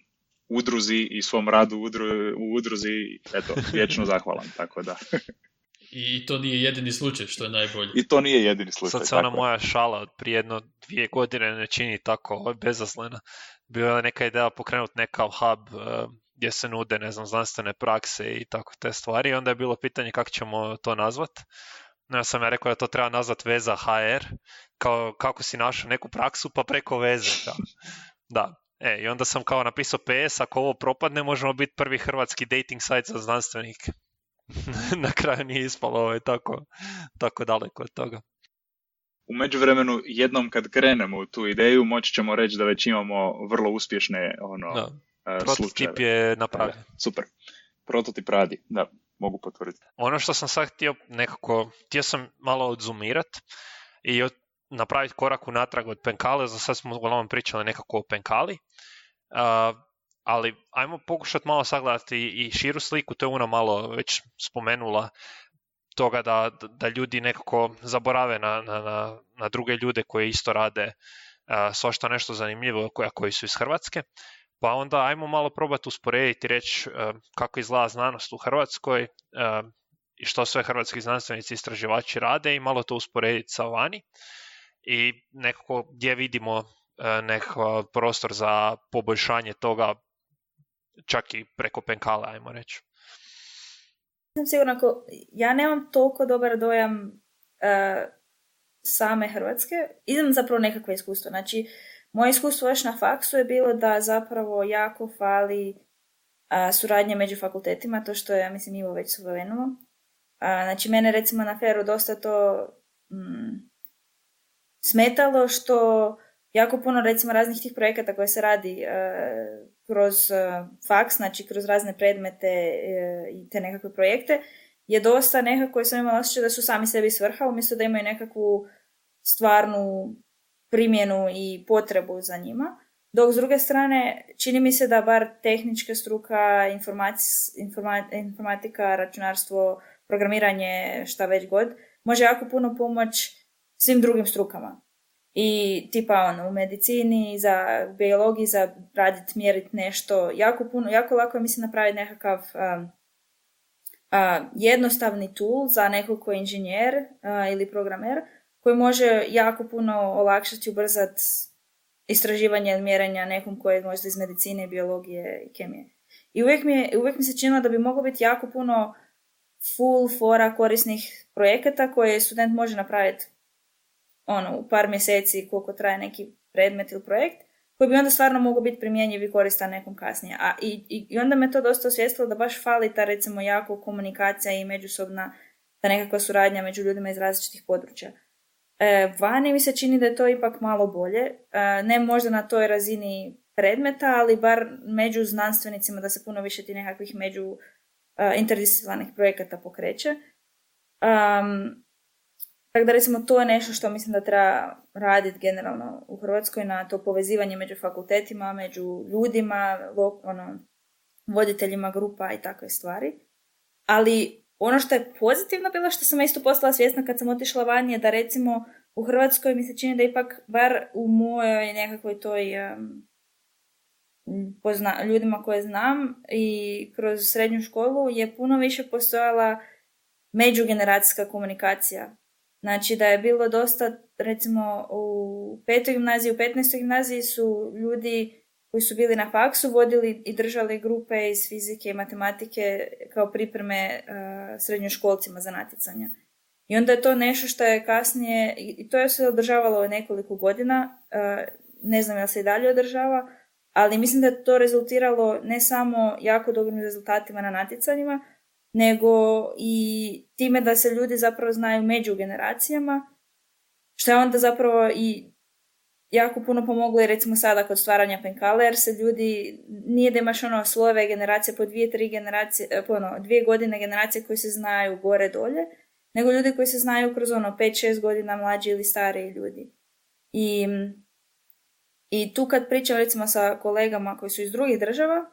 udruzi i svom radu u udruzi, eto, vječno zahvalan, tako da. I to nije jedini slučaj, što je najbolje. I to nije jedini slučaj. Sad se ona moja šala od prije jedno dvije godine ne čini tako bezaslena. Bila je neka ideja pokrenuti nekav hub uh, gdje se nude, ne znam, znanstvene prakse i tako te stvari. I onda je bilo pitanje kako ćemo to nazvat. Ja sam ja rekao da to treba nazvat veza HR, kao kako si našao neku praksu pa preko veze. Da. E, i onda sam kao napisao PS, ako ovo propadne, možemo biti prvi hrvatski dating site za znanstvenike. Na kraju nije ispalo ovaj tako, tako daleko od toga. U međuvremenu, jednom kad krenemo u tu ideju, moći ćemo reći da već imamo vrlo uspješne ono, da. E, Prototip je napravljen. super. Prototip radi, da, mogu potvrditi. Ono što sam sad htio nekako, htio sam malo odzumirat i od, napraviti korak unatrag od penkale, za sad smo uglavnom pričali nekako o penkali, uh, ali ajmo pokušati malo sagledati i širu sliku, to je Una malo već spomenula, toga da, da ljudi nekako zaborave na, na, na druge ljude koji isto rade uh, svašta nešto zanimljivo, koja koji su iz Hrvatske. Pa onda ajmo malo probati usporediti i reći uh, kako izgleda znanost u Hrvatskoj uh, i što sve hrvatski znanstvenici i istraživači rade i malo to usporediti sa vani i nekako gdje vidimo e, nekakav prostor za poboljšanje toga čak i preko penkala, ajmo reći. Sam sigurna, ako ja nemam toliko dobar dojam uh, same Hrvatske, idem zapravo nekakve iskustvo. Znači, moje iskustvo još na faksu je bilo da zapravo jako fali uh, suradnje među fakultetima, to što je, ja mislim, Ivo već spomenuo. Znači, mene recimo na Feru dosta to mm, smetalo što jako puno recimo raznih tih projekata koje se radi e, kroz uh, faks, znači kroz razne predmete e, i te nekakve projekte, je dosta nekako sam imala osjećaj da su sami sebi svrha umjesto da imaju nekakvu stvarnu primjenu i potrebu za njima. Dok s druge strane, čini mi se da bar tehnička struka, informatika, računarstvo, programiranje, šta već god, može jako puno pomoć svim drugim strukama. I tipa ono, u medicini, za biologiji, za raditi, mjeriti nešto, jako puno, jako lako je mislim napraviti nekakav um, jednostavni tool za nekog ko je inženjer ili programer, koji može jako puno olakšati, ubrzati istraživanje mjerenja nekom koji je možda iz medicine, biologije i kemije. I uvijek mi, uvijek mi se činilo da bi moglo biti jako puno full fora korisnih projekata koje student može napraviti ono, u par mjeseci koliko traje neki predmet ili projekt, koji bi onda stvarno mogao biti primjenjiv i koristan nekom kasnije. A i, i onda me to dosta osvijestilo da baš fali ta recimo jako komunikacija i međusobna ta nekakva suradnja među ljudima iz različitih područja. E, vani mi se čini da je to ipak malo bolje, e, ne možda na toj razini predmeta, ali bar među znanstvenicima da se puno više ti nekakvih među e, interdisciplinarnih projekata pokreće. Um, tako da recimo to je nešto što mislim da treba raditi generalno u Hrvatskoj na to povezivanje među fakultetima, među ljudima, ono, voditeljima grupa i takve stvari. Ali ono što je pozitivno bilo što sam isto postala svjesna kad sam otišla van je da recimo u Hrvatskoj mi se čini da ipak bar u mojoj nekakvoj toj pozna, ljudima koje znam i kroz srednju školu je puno više postojala međugeneracijska komunikacija Znači da je bilo dosta, recimo u petoj gimnaziji, u 15. gimnaziji su ljudi koji su bili na faksu vodili i držali grupe iz fizike i matematike kao pripreme uh, srednjoškolcima za natjecanja. I onda je to nešto što je kasnije, i to je se održavalo nekoliko godina, ne znam jel se i dalje održava, ali mislim da je to rezultiralo ne samo jako dobrim rezultatima na natjecanjima, nego i time da se ljudi zapravo znaju među generacijama, što je onda zapravo i jako puno pomoglo i recimo sada kod stvaranja penkale, jer se ljudi, nije da imaš ono slove generacije po dvije, tri generacije, e, po ono, dvije godine generacije koji se znaju gore dolje, nego ljudi koji se znaju kroz ono 5-6 godina mlađi ili stariji ljudi. I, I tu kad pričam recimo sa kolegama koji su iz drugih država,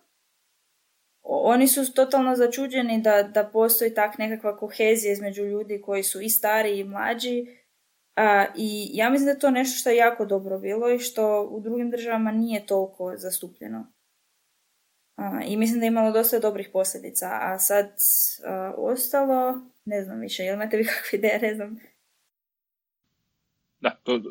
oni su totalno začuđeni da, da postoji tak nekakva kohezija između ljudi koji su i stariji i mlađi. A, I ja mislim da je to nešto što je jako dobro bilo i što u drugim državama nije toliko zastupljeno. A, I mislim da je imalo dosta dobrih posljedica. A sad ostalo, ne znam više, jel imate vi kakve ideje, ne znam. Da, to,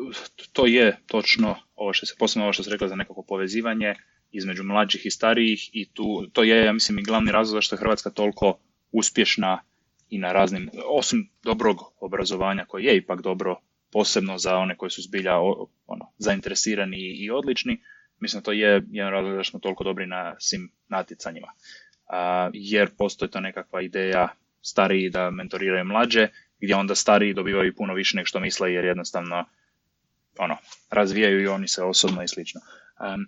to je točno ovo što se, posebno ovo što se rekla za nekako povezivanje između mlađih i starijih i tu, to je, ja mislim, i glavni razlog zašto je Hrvatska toliko uspješna i na raznim, osim dobrog obrazovanja koje je ipak dobro, posebno za one koji su zbilja ono, zainteresirani i odlični, mislim da to je jedan razlog zašto smo toliko dobri na svim natjecanjima. A, jer postoji to nekakva ideja stariji da mentoriraju mlađe, gdje onda stariji dobivaju puno više nego što misle jer jednostavno ono, razvijaju i oni se osobno i slično. Um,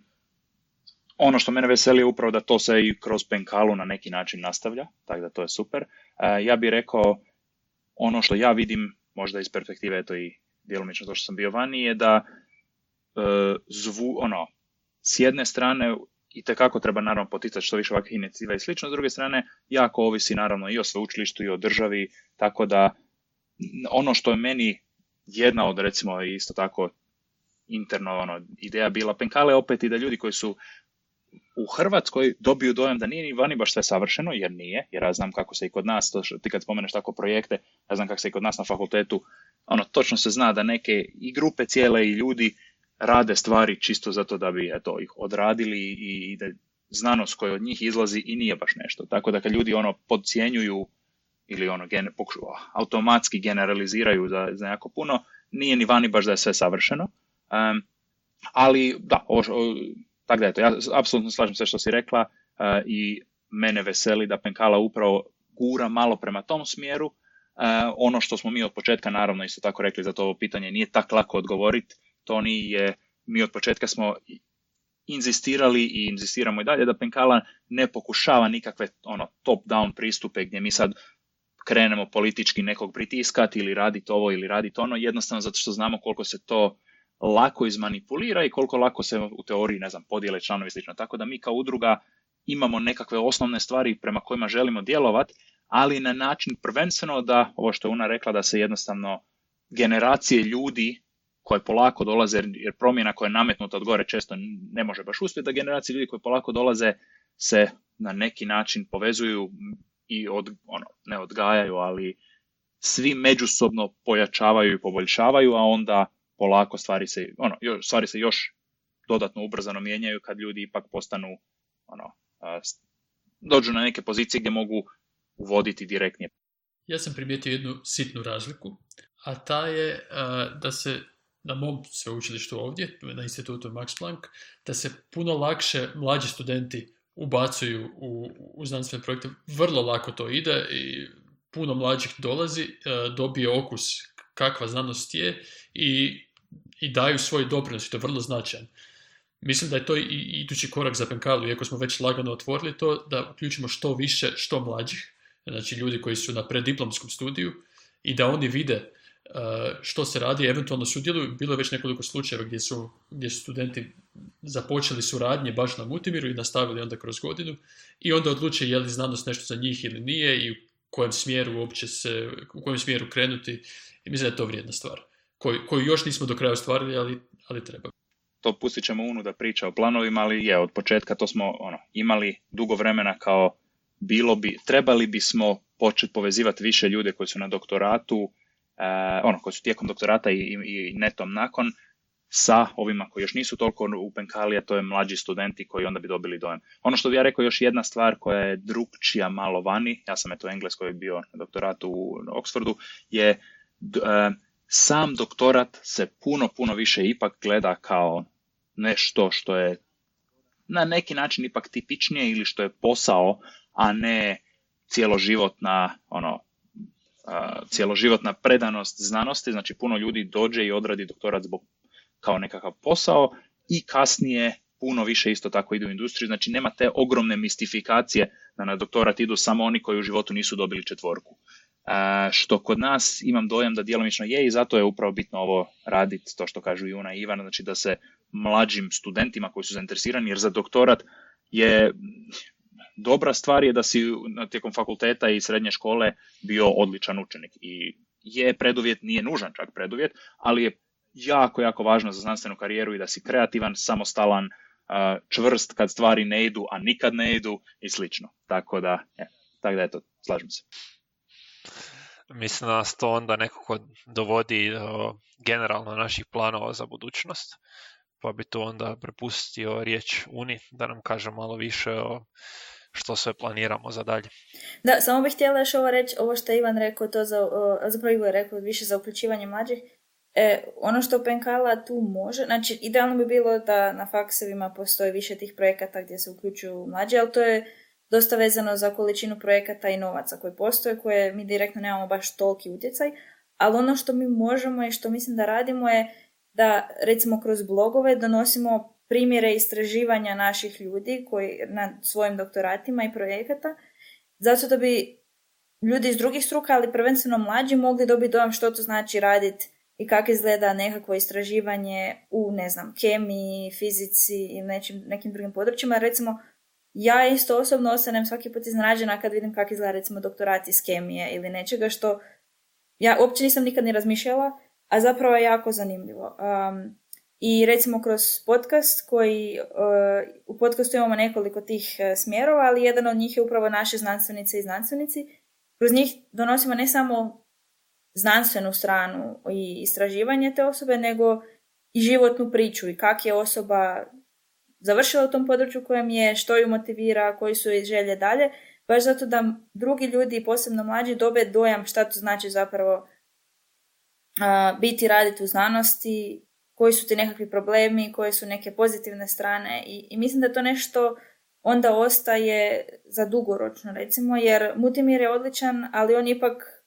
ono što mene veseli je upravo da to se i kroz penkalu na neki način nastavlja, tako da to je super. Uh, ja bih rekao, ono što ja vidim, možda iz perspektive to i djelomično to što sam bio vani, je da uh, zvu, ono, s jedne strane i tekako treba naravno poticati što više ovakvih inicijativa i slično, s druge strane jako ovisi naravno i o sveučilištu i o državi, tako da ono što je meni jedna od recimo isto tako interno ono, ideja bila penkale opet i da ljudi koji su u Hrvatskoj dobiju dojam da nije ni vani baš sve savršeno, jer nije, jer ja znam kako se i kod nas, to što, ti kad spomeneš tako projekte, ja znam kako se i kod nas na fakultetu, ono, točno se zna da neke i grupe cijele i ljudi rade stvari čisto zato da bi eto, ih odradili i da znanost koja od njih izlazi i nije baš nešto. Tako da kad ljudi ono podcjenjuju ili ono gen, automatski generaliziraju za, za jako puno, nije ni vani baš da je sve savršeno. Um, ali da, o, tako da eto, ja apsolutno slažem sve što si rekla uh, i mene veseli da Penkala upravo gura malo prema tom smjeru. Uh, ono što smo mi od početka naravno isto tako rekli za to ovo pitanje nije tako lako odgovoriti. Toni je, mi od početka smo inzistirali i inzistiramo i dalje da Penkala ne pokušava nikakve ono top-down pristupe gdje mi sad krenemo politički nekog pritiskati ili raditi ovo ili raditi ono, jednostavno zato što znamo koliko se to lako izmanipulira i koliko lako se u teoriji, ne znam, podijele članovi slično. Tako da mi kao udruga imamo nekakve osnovne stvari prema kojima želimo djelovati, ali na način prvenstveno da, ovo što je Una rekla, da se jednostavno generacije ljudi koje polako dolaze, jer promjena koja je nametnuta od gore često ne može baš uspjeti, da generacije ljudi koje polako dolaze se na neki način povezuju i od, ono, ne odgajaju, ali svi međusobno pojačavaju i poboljšavaju, a onda polako stvari se, ono, stvari se još dodatno ubrzano mijenjaju kad ljudi ipak postanu, ono, dođu na neke pozicije gdje mogu uvoditi direktnije. Ja sam primijetio jednu sitnu razliku, a ta je da se na mom sveučilištu ovdje, na institutu Max Planck, da se puno lakše mlađi studenti ubacuju u, u znanstvene projekte. Vrlo lako to ide i puno mlađih dolazi, e, dobije okus kakva znanost je i, i daju svoj doprinos to je vrlo značajan. Mislim da je to i idući korak za Penkalu, iako smo već lagano otvorili to, da uključimo što više, što mlađih, znači ljudi koji su na prediplomskom studiju i da oni vide što se radi, eventualno sudjeluju. Bilo je već nekoliko slučajeva gdje su, gdje su studenti započeli suradnje baš na Multimiru i nastavili onda kroz godinu i onda odluče je li znanost nešto za njih ili nije i u kojem smjeru uopće se, u kojem smjeru krenuti i mislim da je to vrijedna stvar koju, koju još nismo do kraja ostvarili, ali, ali treba. To pustit ćemo Unu da priča o planovima, ali je, od početka to smo ono, imali dugo vremena kao bilo bi, trebali bismo početi povezivati više ljude koji su na doktoratu, ono, koji su tijekom doktorata i, i, netom nakon, sa ovima koji još nisu toliko u penkali, a to je mlađi studenti koji onda bi dobili dojem. Ono što bi ja rekao još jedna stvar koja je drugčija malo vani, ja sam eto engleskoj bio na doktoratu u Oxfordu, je e, sam doktorat se puno, puno više ipak gleda kao nešto što je na neki način ipak tipičnije ili što je posao, a ne cjeloživotna ono, cjeloživotna predanost znanosti, znači puno ljudi dođe i odradi doktorat zbog kao nekakav posao i kasnije puno više isto tako ide u industriju, znači nema te ogromne mistifikacije da na doktorat idu samo oni koji u životu nisu dobili četvorku. što kod nas imam dojam da djelomično je i zato je upravo bitno ovo raditi, to što kažu Juna i Ivan, znači da se mlađim studentima koji su zainteresirani, jer za doktorat je dobra stvar je da si tijekom fakulteta i srednje škole bio odličan učenik i je preduvjet, nije nužan čak preduvjet, ali je jako, jako važno za znanstvenu karijeru i da si kreativan, samostalan, čvrst kad stvari ne idu, a nikad ne idu i slično. Tako da, je, tako da eto, slažem se. Mislim da nas to onda nekako dovodi do generalno naših planova za budućnost, pa bi tu onda prepustio riječ Uni da nam kaže malo više o što sve planiramo za dalje. Da, samo bih htjela još ovo reći, ovo što je Ivan rekao, to za, zapravo Ivo je rekao više za uključivanje mlađih. E, ono što Penkala tu može, znači idealno bi bilo da na faksevima postoji više tih projekata gdje se uključuju mlađi, ali to je dosta vezano za količinu projekata i novaca koji postoje, koje mi direktno nemamo baš toliki utjecaj, ali ono što mi možemo i što mislim da radimo je da recimo kroz blogove donosimo primjere istraživanja naših ljudi koji na svojim doktoratima i projekata, zato da bi ljudi iz drugih struka, ali prvenstveno mlađi, mogli dobiti dojam što to znači raditi i kako izgleda nekakvo istraživanje u, ne znam, kemiji, fizici i nečim, nekim drugim područjima. Recimo, ja isto osobno ostanem svaki put iznenađena kad vidim kako izgleda recimo doktorat iz kemije ili nečega što ja uopće nisam nikad ni razmišljala, a zapravo je jako zanimljivo. Um, i recimo kroz podcast koji, uh, u podcastu imamo nekoliko tih uh, smjerova, ali jedan od njih je upravo naše znanstvenice i znanstvenici. Kroz njih donosimo ne samo znanstvenu stranu i istraživanje te osobe, nego i životnu priču i kak je osoba završila u tom području kojem je, što ju motivira, koji su joj želje dalje, baš zato da drugi ljudi, posebno mlađi, dobe dojam šta to znači zapravo uh, biti raditi u znanosti, koji su ti nekakvi problemi, koje su neke pozitivne strane i, i mislim da to nešto onda ostaje za dugoročno recimo jer Mutimir je odličan, ali on ipak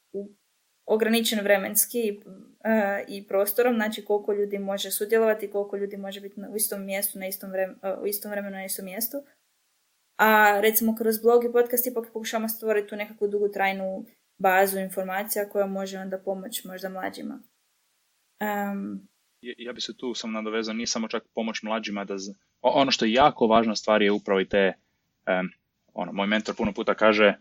ograničen vremenski uh, i prostorom, znači koliko ljudi može sudjelovati, koliko ljudi može biti u istom mjestu, na istom, vrem, uh, u istom vremenu na istom mjestu. A recimo kroz blog i podcast ipak pokušamo stvoriti tu nekakvu dugotrajnu bazu informacija koja može onda pomoći možda mlađima. Um, ja bi se tu sam nadovezao, nije samo čak pomoć mlađima da ono što je jako važna stvar je upravo i te um, ono, moj mentor puno puta kaže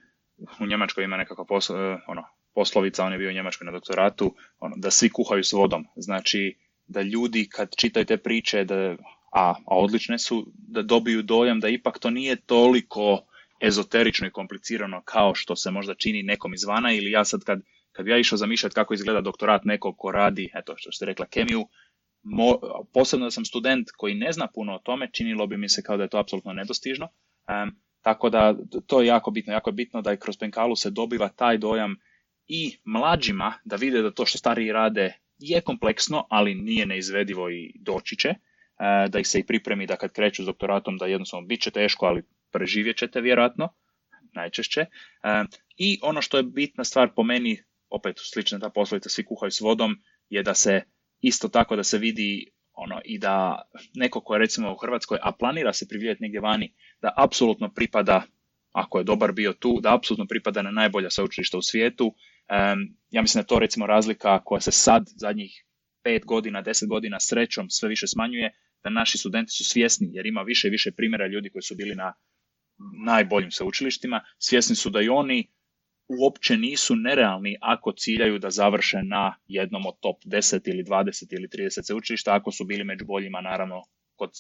u Njemačkoj ima nekakva poslo, e, ono, poslovica, on je bio u Njemačkoj na doktoratu, ono, da svi kuhaju s vodom. Znači da ljudi kad čitaju te priče, da, a, a odlične su, da dobiju dojam da ipak to nije toliko ezoterično i komplicirano kao što se možda čini nekom izvana ili ja sad kad, kad ja išao zamišljati kako izgleda doktorat nekog ko radi, eto što ste rekla, kemiju, mo, posebno da sam student koji ne zna puno o tome, činilo bi mi se kao da je to apsolutno nedostižno. Um, tako da to je jako bitno, jako je bitno da i kroz penkalu se dobiva taj dojam i mlađima da vide da to što stariji rade je kompleksno, ali nije neizvedivo i doći će, da ih se i pripremi da kad kreću s doktoratom da jednostavno bit će teško, ali preživjet ćete vjerojatno, najčešće. I ono što je bitna stvar po meni, opet slična ta poslovica, svi kuhaju s vodom, je da se isto tako da se vidi ono i da neko ko je recimo u Hrvatskoj, a planira se privijeti negdje vani, da apsolutno pripada, ako je dobar bio tu, da apsolutno pripada na najbolja sveučilišta u svijetu. ja mislim da je to recimo razlika koja se sad zadnjih pet godina, deset godina srećom sve više smanjuje, da naši studenti su svjesni, jer ima više i više primjera ljudi koji su bili na najboljim sveučilištima, svjesni su da i oni uopće nisu nerealni ako ciljaju da završe na jednom od top 10 ili 20 ili 30 sveučilišta, ako su bili među boljima naravno kod,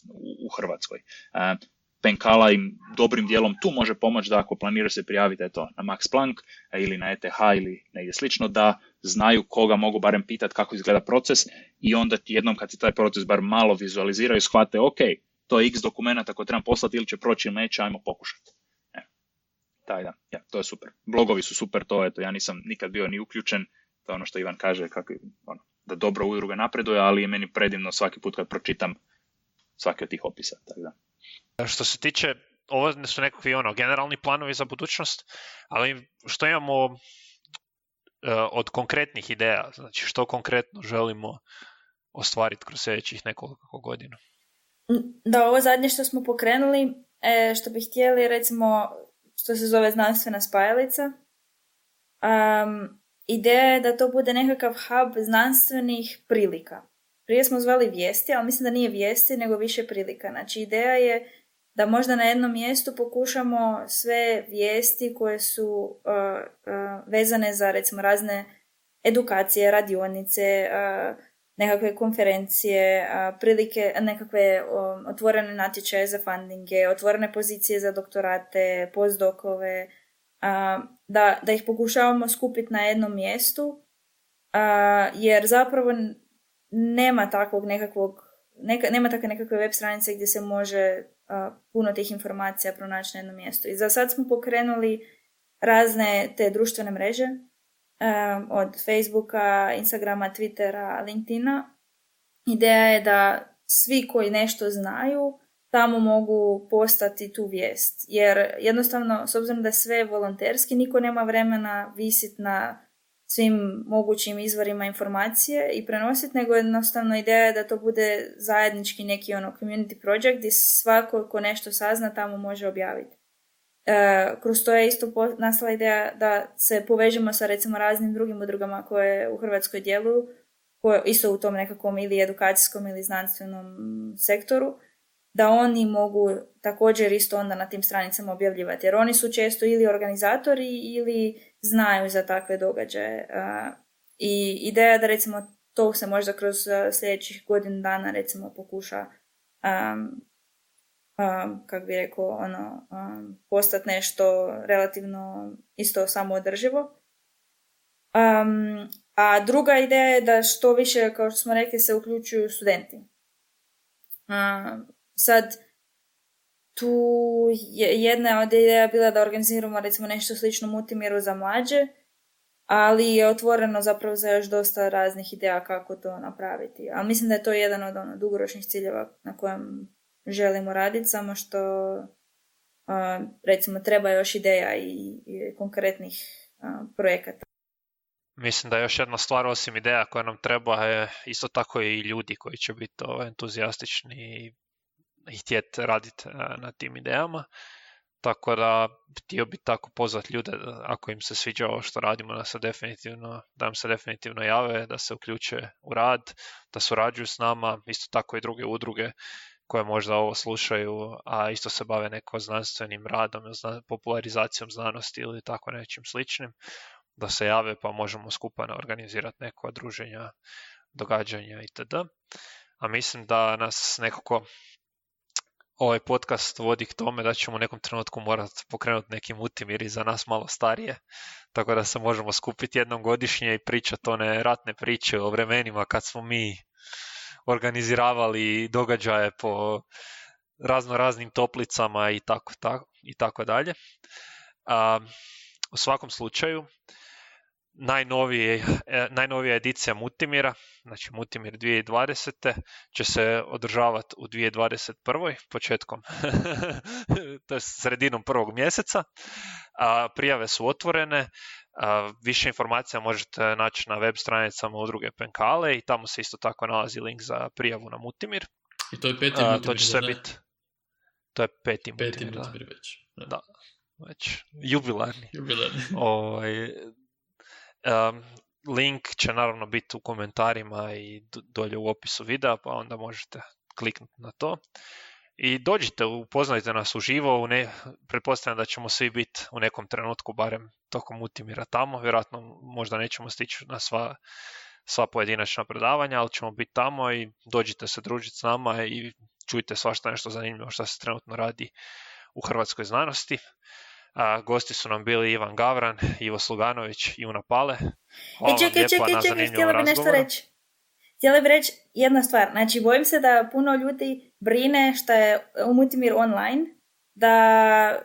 u, Hrvatskoj. E, Penkala im dobrim dijelom tu može pomoći da ako planiraju se prijaviti eto, na Max Planck ili na ETH ili negdje slično, da znaju koga mogu barem pitati kako izgleda proces i onda jednom kad se taj proces bar malo vizualiziraju, shvate ok, to je x dokumenta koje trebam poslati ili će proći ili neće, ajmo pokušati taj da, ja, to je super. Blogovi su super, to eto, ja nisam nikad bio ni uključen, to je ono što Ivan kaže, kako, ono, da dobro udruga napreduje, ali je meni predivno svaki put kad pročitam svaki od tih opisa. Tako da. Što se tiče ovo su nekakvi ono, generalni planovi za budućnost, ali što imamo uh, od konkretnih ideja, znači što konkretno želimo ostvariti kroz sljedećih nekoliko godina. Da, ovo zadnje što smo pokrenuli, e, što bi htjeli, recimo, što se zove znanstvena spajalica. Um, ideja je da to bude nekakav hub znanstvenih prilika. Prije smo zvali vijesti, ali mislim da nije vijesti, nego više prilika. Znači, ideja je da možda na jednom mjestu pokušamo sve vijesti koje su uh, uh, vezane za, recimo, razne edukacije, radionice, uh, nekakve konferencije, prilike, nekakve otvorene natječaje za fundinge, otvorene pozicije za doktorate, postdokove, da, da ih pokušavamo skupiti na jednom mjestu, jer zapravo nema takvog nekakvog, neka, nema takve nekakve web stranice gdje se može puno tih informacija pronaći na jednom mjestu. I za sad smo pokrenuli razne te društvene mreže, od Facebooka, Instagrama, Twittera, LinkedIna. Ideja je da svi koji nešto znaju tamo mogu postati tu vijest. Jer jednostavno, s obzirom da je sve volonterski, niko nema vremena visiti na svim mogućim izvorima informacije i prenositi, nego jednostavno ideja je da to bude zajednički neki ono community project gdje svako ko nešto sazna tamo može objaviti. E, kroz to je isto nastala ideja da se povežemo sa recimo raznim drugim udrugama koje u Hrvatskoj djeluju, koje isto u tom nekakvom ili edukacijskom ili znanstvenom sektoru, da oni mogu također isto onda na tim stranicama objavljivati. Jer oni su često ili organizatori ili znaju za takve događaje. E, I ideja da recimo to se možda kroz e, sljedećih godinu dana recimo pokuša um, kak bi rekao, ono, um, postati nešto relativno isto samoodrživo. Um, a druga ideja je da što više, kao što smo rekli, se uključuju studenti. Um, sad, tu je jedna od ideja bila da organiziramo recimo nešto slično multimjeru za mlađe, ali je otvoreno zapravo za još dosta raznih ideja kako to napraviti. Ali mislim da je to jedan od ono, dugoročnih ciljeva na kojem želimo raditi, samo što recimo treba još ideja i, konkretnih projekata. Mislim da je još jedna stvar osim ideja koja nam treba je isto tako i ljudi koji će biti entuzijastični i htjeti raditi na tim idejama. Tako da htio bi tako pozvati ljude ako im se sviđa ovo što radimo da se definitivno, da nam se definitivno jave, da se uključe u rad, da surađuju s nama, isto tako i druge udruge koje možda ovo slušaju, a isto se bave neko znanstvenim radom, popularizacijom znanosti ili tako nečim sličnim, da se jave pa možemo skupa organizirati neko druženja, događanja itd. A mislim da nas nekako ovaj podcast vodi k tome da ćemo u nekom trenutku morati pokrenuti neki mutimir za nas malo starije, tako da se možemo skupiti jednom godišnje i pričati one ratne priče o vremenima kad smo mi organiziravali događaje po razno raznim toplicama i tako, tako, i tako dalje. u svakom slučaju, najnovije, e, najnovija edicija Mutimira, znači Mutimir 2020. će se održavati u 2021. početkom, to je sredinom prvog mjeseca. A, prijave su otvorene, više informacija možete naći na web stranicama udruge Penkale i tamo se isto tako nalazi link za prijavu na Mutimir. I to je peti Mutimir, To će sve biti... To je peti, peti Mutimir, već. Da. već jubilarni. jubilarni. ovaj, um, link će naravno biti u komentarima i dolje u opisu videa, pa onda možete kliknuti na to i dođite, upoznajte nas uživo, u ne, pretpostavljam da ćemo svi biti u nekom trenutku, barem tokom Utimira tamo, vjerojatno možda nećemo stići na sva, sva pojedinačna predavanja, ali ćemo biti tamo i dođite se družiti s nama i čujte svašta nešto zanimljivo što se trenutno radi u hrvatskoj znanosti. A, gosti su nam bili Ivan Gavran, Ivo Sluganović i Una Pale. Hvala I čekaj, čekaj, čekaj, htjela bi nešto reći. Htjela bih reći jedna stvar. Znači, bojim se da puno ljudi brine što je Mutimir online, da,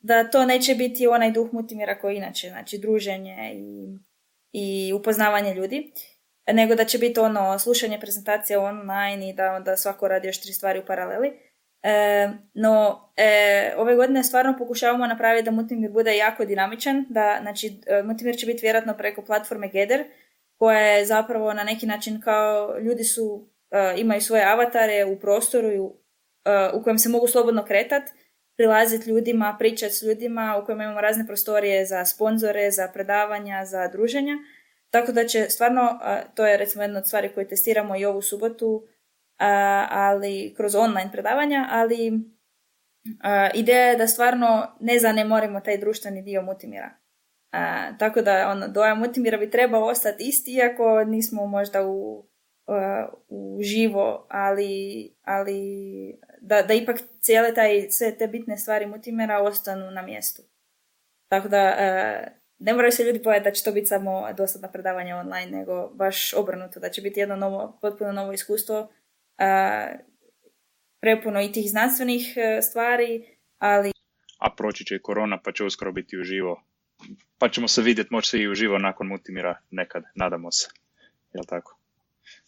da to neće biti onaj duh Mutimira koji inače, znači druženje i, i upoznavanje ljudi, nego da će biti ono slušanje prezentacije online i da onda svako radi još tri stvari u paraleli. E, no, e, ove godine stvarno pokušavamo napraviti da Mutimir bude jako dinamičan, da, znači, e, Mutimir će biti vjerojatno preko platforme Gather, koja je zapravo na neki način kao ljudi su, imaju svoje avatare u prostoru u kojem se mogu slobodno kretat, prilaziti ljudima, pričati s ljudima, u kojem imamo razne prostorije za sponzore, za predavanja, za druženja. Tako da će stvarno, to je recimo jedna od stvari koje testiramo i ovu subotu, ali kroz online predavanja, ali ideja je da stvarno ne zanemorimo taj društveni dio Mutimira. Tako da ono, dojam Mutimira bi trebao ostati isti, iako nismo možda u, u živo, ali, ali da, da ipak cijele taj, sve te bitne stvari Mutimira ostanu na mjestu. Tako da ne moraju se ljudi bojati da će to biti samo dosadna predavanja online, nego baš obrnuto, da će biti jedno novo, potpuno novo iskustvo prepuno i tih znanstvenih e, stvari, ali... A proći će i korona, pa će uskoro biti uživo. Pa ćemo se vidjeti, se i uživo nakon Multimira nekad, nadamo se. Jel tako?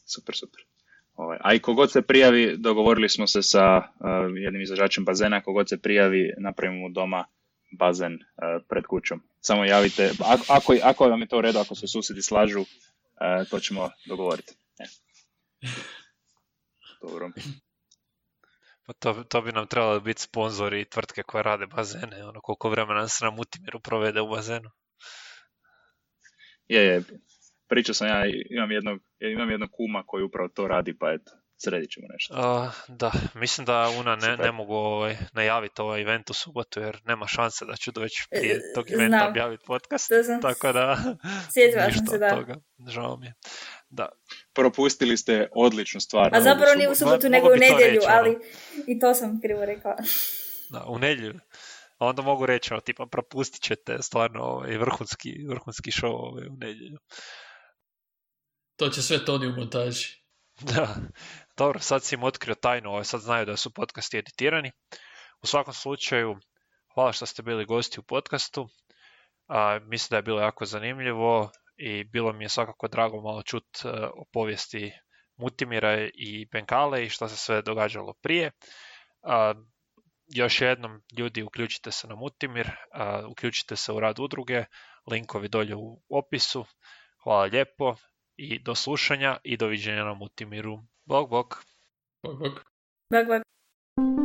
Super, super. Ovaj. A i kogod se prijavi, dogovorili smo se sa uh, jednim izražačem bazena, kogod se prijavi, napravimo doma bazen uh, pred kućom. Samo javite, ako, ako, ako vam je to u redu, ako se susjedi slažu, uh, to ćemo dogovoriti. E. Dobro. Pa to, to bi nam trebalo biti sponzori i tvrtke koje rade bazene, ono koliko vremena se na Mutimiru provede u bazenu. Je, je. Pričao sam ja, imam jednog, imam jednog kuma koji upravo to radi, pa eto, sredit ćemo nešto. da, mislim da Una ne, ne mogu ovaj, najaviti ovaj event u subotu jer nema šanse da ću već prije tog eventa objaviti podcast. Tako da, sam se, da. Toga. Žao mi je. Da. Propustili ste odličnu stvar. A zapravo nije u subotu, nego u nedjelju, ono. ali i to sam krivo rekao. Da, u nedjelju. onda mogu reći, ono, tipa, propustit ćete stvarno ovaj, vrhunski, vrhunski show ovaj, u nedjelju. To će sve Toni u montaži. Da, dobro, sad si im otkrio tajnu, ovaj, sad znaju da su podcasti editirani. U svakom slučaju, hvala što ste bili gosti u podcastu. A, mislim da je bilo jako zanimljivo i bilo mi je svakako drago malo čut e, o povijesti Mutimira i Benkale i što se sve događalo prije. Još jednom, ljudi, uključite se na Mutimir, uključite se u rad udruge, linkovi dolje u opisu. Hvala lijepo i do slušanja i doviđenja na Mutimiru. Bog, bog. Bog, bog. Bog, bog.